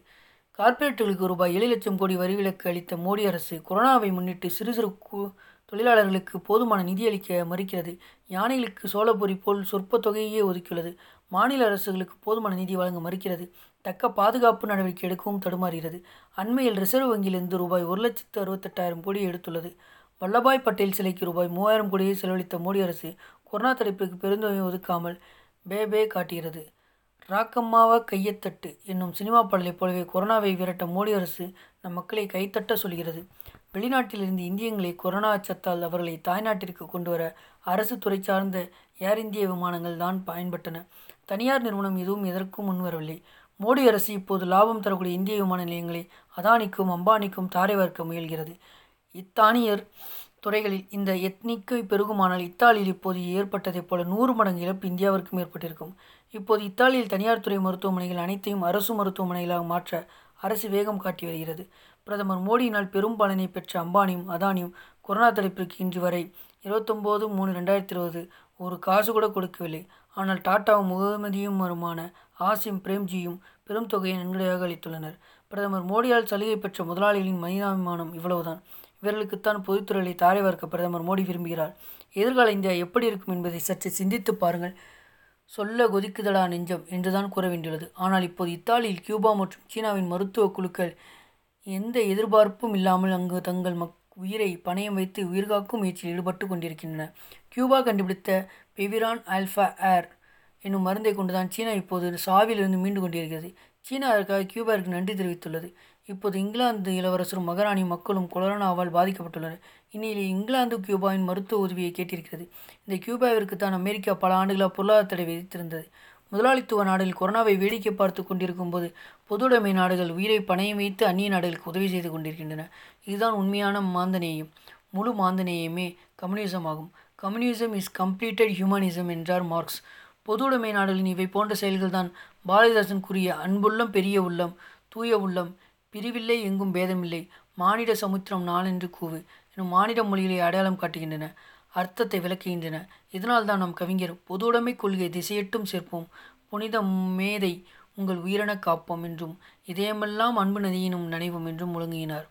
கார்ப்பரேட்டுகளுக்கு ரூபாய் ஏழு லட்சம் கோடி வரி விலக்கு அளித்த மோடி அரசு கொரோனாவை முன்னிட்டு சிறு சிறு தொழிலாளர்களுக்கு போதுமான நிதி அளிக்க மறுக்கிறது. யானைகளுக்கு சோளப்பொறி போல் சொற்ப தொகையே ஒதுக்கியுள்ளது. மாநில அரசுகளுக்கு போதுமான நிதி வழங்க மறுக்கிறது. தக்க பாதுகாப்பு நடவடிக்கை எடுக்கவும் தடுமாறுகிறது. அண்மையில் ரிசர்வ் வங்கியிலிருந்து ரூபாய் ஒரு லட்சத்து அறுபத்தெட்டாயிரம் கோடி எடுத்துள்ளது. வல்லபாய் பட்டேல் சிலைக்கு ரூபாய் மூவாயிரம் கோடியை செலவழித்த மோடி அரசு கொரோனா தடுப்புக்கு பெருந்தொகை ஒதுக்காமல் பே பே காட்டுகிறது. ராக்கம்மாவா கையத்தட்டு என்னும் சினிமா பாடலைப் போலவே கொரோனாவை விரட்ட மோடி அரசு நம் மக்களை கைத்தட்ட சொல்கிறது. வெளிநாட்டிலிருந்து இந்தியங்களை கொரோனா அச்சத்தால் அவர்களை தாய்நாட்டிற்கு கொண்டு வர அரசு துறை சார்ந்த ஏர் இந்திய விமானங்கள் தான் பயன்பட்டன. தனியார் நிறுவனம் எதுவும் எதற்கும் முன்வரவில்லை மோடி அரசு இப்போது லாபம் தரக்கூடிய இந்திய விமான நிலையங்களை அதானிக்கும் அம்பானிக்கும் தாரை வார்க்க முயல்கிறது. இத்தானியர் துறைகளில் இந்த எத்னிக்கை பெருகுமானால் இத்தாலியில் இப்போது ஏற்பட்டதைப் போல நூறு மடங்கு இழப்பு இந்தியாவிற்கும் ஏற்பட்டிருக்கும். இப்போது இத்தாலியில் தனியார் துறை மருத்துவமனைகள் அனைத்தையும் அரசு மருத்துவமனைகளாக மாற்ற அரசு வேகம் காட்டி வருகிறது. பிரதமர் மோடியினால் பெரும் பலனை பெற்ற அம்பானியும் அதானியும் கொரோனா தடுப்பிற்கு இன்று வரை இருபத்தொம்போது மூணு ரெண்டாயிரத்தி இருபது ஒரு காசு கூட கொடுக்கவில்லை. ஆனால் டாட்டாவும் முகமதியும் வருமான ஆசிம் பிரேம்ஜியும் பெரும் தொகையை நன்கொடையாக அளித்துள்ளனர். பிரதமர் மோடியால் சலுகை பெற்ற முதலாளிகளின் மனிதாபிமானம் இவ்வளவுதான். இவர்களுக்குத்தான் பொதுத்துறையை தாரை வார்க்க பிரதமர் மோடி விரும்புகிறார். எதிர்கால இந்தியா எப்படி இருக்கும் என்பதை சற்று சிந்தித்து பாருங்கள். சொல்ல கொதிக்குதடா நெஞ்சம் என்றுதான் கூற வேண்டியுள்ளது. ஆனால் இப்போது இத்தாலியில் கியூபா மற்றும் சீனாவின் மருத்துவ குழுக்கள் எந்த எதிர்பார்ப்பும் இல்லாமல் அங்கு தங்கள் மக் உயிரை பணயம் வைத்து உயிர்காக்கும் முயற்சியில் ஈடுபட்டு கொண்டிருக்கின்றன. கியூபா கண்டுபிடித்த பெவிரான் ஆல்ஃபா ஏர் என்னும் மருந்தை கொண்டுதான் சீனா இப்போது சாவிலிருந்து மீண்டு கொண்டிருக்கிறது. சீனா அதற்காக கியூபாவிற்கு நன்றி தெரிவித்துள்ளது. இப்போது இங்கிலாந்து இளவரசரும் மகாராணி மக்களும் கொரோனாவால் பாதிக்கப்பட்டுள்ளனர். இந்நிலையில் இங்கிலாந்து கியூபாவின் மருத்துவ உதவியை கேட்டிருக்கிறது. இந்த கியூபாவிற்கு தான் அமெரிக்கா பல ஆண்டுகளாக பொருளாதார தடை விதித்திருந்தது. முதலாளித்துவ நாடுகள் கொரோனாவை வேடிக்கை பார்த்து கொண்டிருக்கும் போது பொதுவுடைமை நாடுகள் உயிரை பணையம் வைத்து அந்நிய நாடுகளுக்கு உதவி செய்து கொண்டிருக்கின்றன. இதுதான் உண்மையான மாந்தநேயம். முழு மாந்தநேயமே கம்யூனிசம் ஆகும். கம்யூனிசம் இஸ் கம்ப்ளீட்டட் ஹியூமனிசம் என்றார் மார்க்ஸ். பொதுவுடைமை நாடுகளின் இவை போன்ற செயல்கள்தான் பாரதிதாசன் கூறிய அன்புள்ளம் பெரிய உள்ளம் தூய உள்ளம் பிரிவில்லை எங்கும் பேதமில்லை. மானிட சமுத்திரம் நாளென்று கூவு. எனும் மானிட மொழிகளை அடையாளம் காட்டுகின்றன. அர்த்தத்தை விளக்குகின்றன. இதனால் தான் நம் கவிஞர் பொதுவுடைமை கொள்கை திசையட்டும் சேர்ப்போம். புனித மேதை உங்கள் உயிரினக் காப்போம் என்றும் இதயமெல்லாம் அன்பு நதியினும் நினைவும் என்றும் முழங்குகினார்.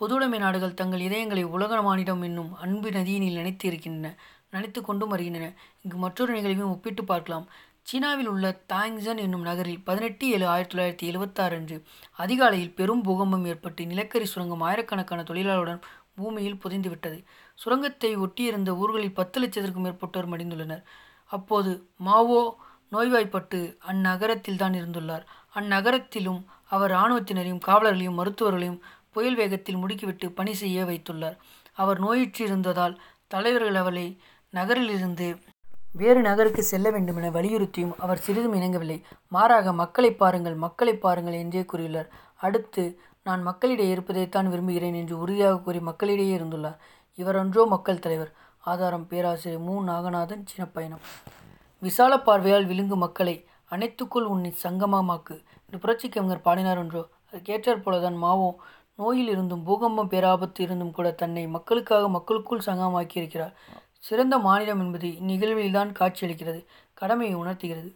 பொதுவுடைமை நாடுகள் தங்கள் இதயங்களை உலக மானிடம் என்னும் அன்பு நதியினில் நினைத்து இருக்கின்றன. நினைத்து கொண்டும் வருகின்றன. இங்கு மற்றொரு நிகழ்வையும் ஒப்பிட்டு பார்க்கலாம். சீனாவில் உள்ள தாங்ஸன் என்னும் நகரில் பதினெட்டு ஏழு ஆயிரத்தி தொள்ளாயிரத்தி எழுபத்தாறு அன்று அதிகாலையில் பெரும் பூகம்பம் ஏற்பட்டு நிலக்கரி சுரங்கம் ஆயிரக்கணக்கான தொழிலாளருடன் பூமியில் புதைந்துவிட்டது. சுரங்கத்தை ஒட்டியிருந்த ஊர்களில் பத்து லட்சத்திற்கும் மேற்பட்டோர் மடிந்துள்ளனர். அப்போது மாவோ நோய்வாய்ப்பட்டு அந்நகரத்தில் தான் இருந்துள்ளார். அந்நகரத்திலும் அவர் இராணுவத்தினரையும் காவலர்களையும் மருத்துவர்களையும் புயல் வேகத்தில் முடுக்கிவிட்டு பணி செய்ய வைத்துள்ளார். அவர் நோயிற்றிருந்ததால் தலைவர்கள் அவளை நகரிலிருந்து வேறு நகருக்கு செல்ல வேண்டுமென வலியுறுத்தியும் அவர் சிறிதும் இணங்கவில்லை. மாறாக மக்களை பாருங்கள் மக்களை பாருங்கள் என்றே கூறியுள்ளார். அடுத்து நான் மக்களிடையே இருப்பதைத்தான் விரும்புகிறேன் என்று உறுதியாக கூறி மக்களிடையே இருந்துள்ளார். இவரொன்றோ மக்கள் தலைவர். ஆதாரம் பேராசிரியர் மு. நாகநாதன் சின்ன பயணம் விசால பார்வையால் விழுங்கும் மக்களை அனைத்துக்குள் உன்னை சங்கமமாக்கு. என்று புரட்சி கவிஞர் பாடினார் என்றோ கேட்டார் போலதான் மாவோ நோயில் இருந்தும் பூகம்பம் பேராபத்து இருந்தும் கூட தன்னை மக்களுக்காக மக்களுக்குள் சங்கமாக்கி இருக்கிறார் சிறந்த மாநிலம் என்பது இந்நிகழ்வில்தான் காட்சியளிக்கிறது கடமையை உணர்த்துகிறது.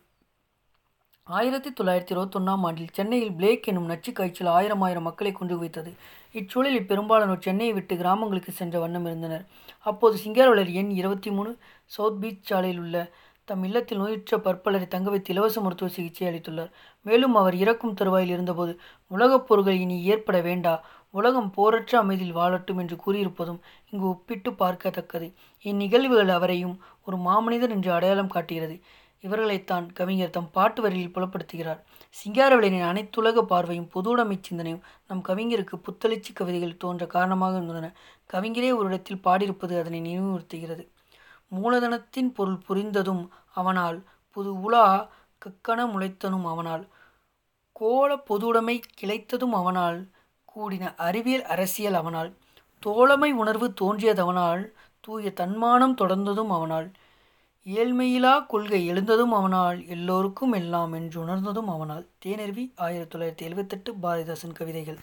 ஆயிரத்தி தொள்ளாயிரத்தி இருபத்தொன்னாம் ஆண்டில் சென்னையில் பிளேக் எனும் நச்சு காய்ச்சல் ஆயிரம் ஆயிரம் மக்களை கொண்டு வைத்தது இச்சூழலில் பெரும்பாலானோர் சென்னையை விட்டு கிராமங்களுக்கு சென்ற வண்ணம் இருந்தனர். அப்போது சிங்காரவளர் எண் இருபத்தி மூணு சவுத் பீச் சாலையில் உள்ள தம் இல்லத்தில் நோயுற்ற பற்பலரை தங்க வைத்து இலவச மருத்துவ சிகிச்சை அளித்துள்ளார். மேலும் அவர் இறக்கும் தருவாயில் இருந்தபோது உலகப் போர்கள் இனி ஏற்பட வேண்டா உலகம் போரற்ற அமைதியில் வாழட்டும் என்று கூறியிருப்பதும் இங்கு ஒப்பிட்டு பார்க்கத்தக்கது. இந்நிகழ்வுகள் அவரையும் ஒரு மாமனிதர் என்று அடையாளம் காட்டுகிறது. இவர்களைத்தான் கவிஞர் தம் பாட்டு வரியில் புலப்படுத்துகிறார். சிங்காரவேலனின் அனைத்துலக பார்வையும் பொதுவுடைமை சிந்தனையும் நம் கவிஞருக்கு புத்தளிச்சி கவிதைகள் தோன்ற காரணமாக இருந்தன. கவிஞரே ஒரு இடத்தில் பாடியிருப்பது அதனை நினைவுறுத்துகிறது மூலதனத்தின் பொருள் புரிந்ததும் அவனால் புது உலா கக்கன முளைத்தனும் அவனால் கோல பொதுவுடைமை கிளைத்ததும் அவனால் கூடின அறிவியல் அரசியல் அவனால் தோழமை உணர்வு தோன்றியதவனால் தூய தன்மானம் தொடர்ந்ததும் அவனால் ஏழ்மையிலா கொள்கை எழுந்ததும் அவனால் எல்லோருக்கும் எல்லாம் என்று உணர்ந்ததும் அவனால். தேனருவி ஆயிரத்தி தொள்ளாயிரத்தி எழுபத்தெட்டு பாரதிதாசன் கவிதைகள்.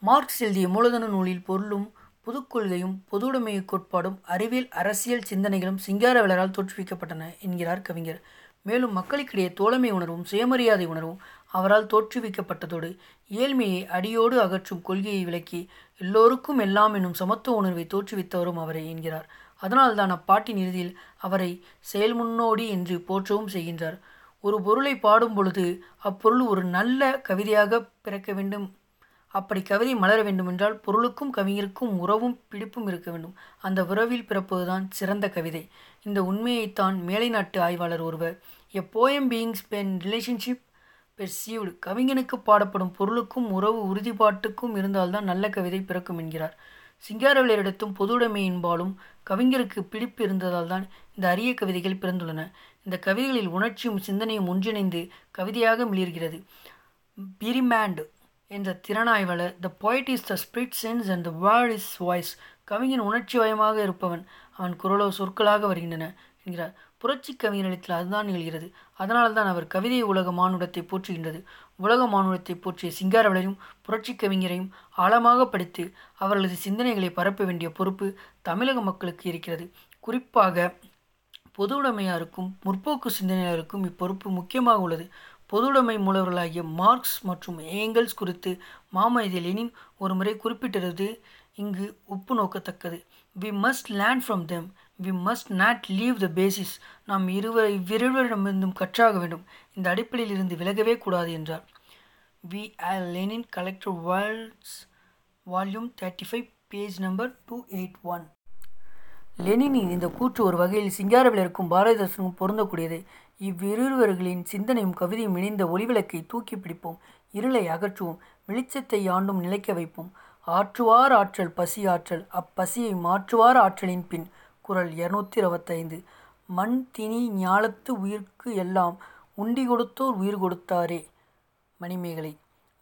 மார்க்ஸ் எழுதிய மூலதன நூலில் பொருளும் புதுக்கொள்கையும் பொதுவுடைமை கோட்பாடும் அறிவியல் அரசியல் சிந்தனைகளும் சிங்காரவேலரால் தோற்றுவிக்கப்பட்டன என்கிறார் கவிஞர். மேலும் மக்களுக்கிடையே தோழமை உணர்வும் சுயமரியாதை உணர்வும் அவரால் தோற்றுவிக்கப்பட்டதோடு ஏழ்மையை அடியோடு அகற்றும் கொள்கையை விளக்கி எல்லோருக்கும் எல்லாம் என்னும் சமத்துவ உணர்வை தோற்றுவித்தவரும் அவரை என்கிறார். அதனால்தான் அப்பாட்டின் இறுதியில் அவரை செயல் முன்னோடி என்று போற்றவும் செய்கின்றார். ஒரு பொருளை பாடும் பொழுது அப்பொருள் ஒரு நல்ல கவிதையாக பிறக்க வேண்டும். அப்படி கவிதை மலர வேண்டுமென்றால் பொருளுக்கும் கவிஞருக்கும் உறவும் பிடிப்பும் இருக்க வேண்டும். அந்த உறவில் பிறப்பதுதான் சிறந்த கவிதை. இந்த உண்மையைத்தான் மேலை நாட்டு ஆய்வாளர் ஒருவர் a poem beings ben relationship perceived கவிஞனுக்கு பாடப்படும் பொருளுக்கும் உறவு உறுதிப்பாட்டுக்கும் இருந்தால்தான் நல்ல கவிதை பிறக்கும் என்கிறார். சிங்காரவேலரிடத்தும் பொதுவுடைமையின்பாலும் கவிஞருக்கு பிடிப்பு இருந்ததால் தான் இந்த அரிய கவிதைகள் பிறந்துள்ளன. இந்த கவிதைகளில் உணர்ச்சியும் சிந்தனையும் ஒன்றிணைந்து கவிதையாக மிளிர்கிறது. பிரிமேண்டு என்ற திறனாய்வாளர் the poet is the spirit sense and the world is voice. கவிஞன் உணர்ச்சி வயமாக இருப்பவன். அவன் குரலோ சொற்களாக வருகின்றன. என்கிறார் புரட்சி கவிஞரிடத்தில் அதுதான் நிகழ்கிறது. அதனால் தான் அவர் கவிதை உலக மானுடத்தை போற்றுகின்றது. உலக மானுடத்தை போற்றிய சிங்காரவளரையும் புரட்சி கவிஞரையும் ஆழமாக படித்து அவர்களது சிந்தனைகளை பரப்ப வேண்டிய பொறுப்பு தமிழக மக்களுக்கு இருக்கிறது. குறிப்பாக பொதுவுடைமையாருக்கும் முற்போக்கு சிந்தனையாருக்கும் இப்பொறுப்பு முக்கியமாக உள்ளது. பொதுவுடைமை மூலவர்களாகிய மார்க்ஸ் மற்றும் ஏங்கல்ஸ் குறித்து மாமனித லெனின் ஒரு முறை குறிப்பிட்டிருந்தது. இங்கு ஒப்பு நோக்கத்தக்கது we must learn from them we must not leave the basis நாம் இருவர் இவ்விருவரிடமிருந்தும் கற்றாக வேண்டும். இந்த அடிப்படையில் இருந்து விலகவே கூடாது என்றார். V R Lenin collected works volume thirty five page number two eight one லெனினின் இந்த கூற்று ஒரு வகையில் சிங்காரவிலருக்கும் பாரதிதாசனும் பொருந்தக்கூடியது. இவ்விருவர்களின் சிந்தனையும் கவிதையும் இணைந்த ஒளிவிளக்கை தூக்கி பிடிப்போம். இருளை அகற்றுவோம். வெளிச்சத்தை ஆண்டும் நிலைக்க வைப்போம். ஆற்றுவார் ஆற்றல் பசி ஆற்றல். அப்பசியை மாற்றுவார் ஆற்றலின் பின். குரல் இரநூத்தி இருபத்தைந்து மண் தினி ஞாலத்து உயிர்க்கு எல்லாம் உண்டி கொடுத்தோர் உயிர் கொடுத்தாரே. மணிமேகலை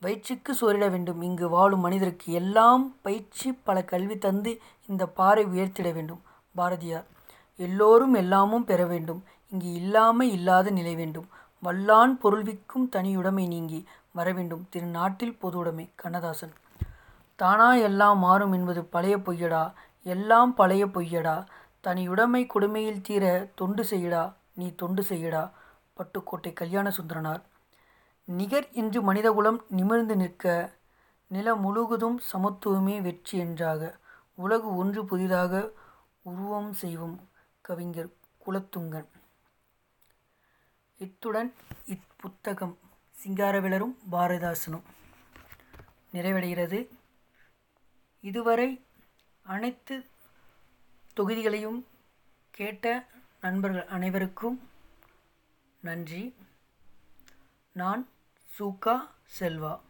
வயிற்றுக்கு சோரிட வேண்டும். இங்கு வாழும் மனிதருக்கு எல்லாம் பயிற்சி பல கல்வி தந்து இந்த பாறை உயர்த்திட வேண்டும். பாரதியார் எல்லோரும் எல்லாமும் பெற வேண்டும். இங்கு இல்லாமை இல்லாத நிலை வேண்டும். வல்லான் பொருள்விக்கும் தனியுடைமை நீங்கி வர வேண்டும். திரு நாட்டில் பொது உடைமை கண்ணதாசன் தானா எல்லாம் மாறும் என்பது பழைய பொய்யடா? எல்லாம் பழைய பொய்யடா? தனியுடைமை கொடுமையில் தீர தொண்டு செய்யடா நீ தொண்டு செய்யடா பட்டுக்கோட்டை கல்யாண சுந்தரனார் நிகர் என்று மனிதகுலம் நிமிர்ந்து நிற்க நில முழுவதும் சமத்துவமே வெற்றி என்றாக உலகு ஒன்று புதிதாக உருவம் செய்வோம் கவிஞர் குலத்துங்கன். இத்துடன் இப்புத்தகம் சிங்காரவிளரும் பாரதாசனும் நிறைவடைகிறது. இதுவரை அனைத்து தொகுதிகளையும் கேட்ட நண்பர்கள் அனைவருக்கும் நன்றி. நான் சூகா செல்வா.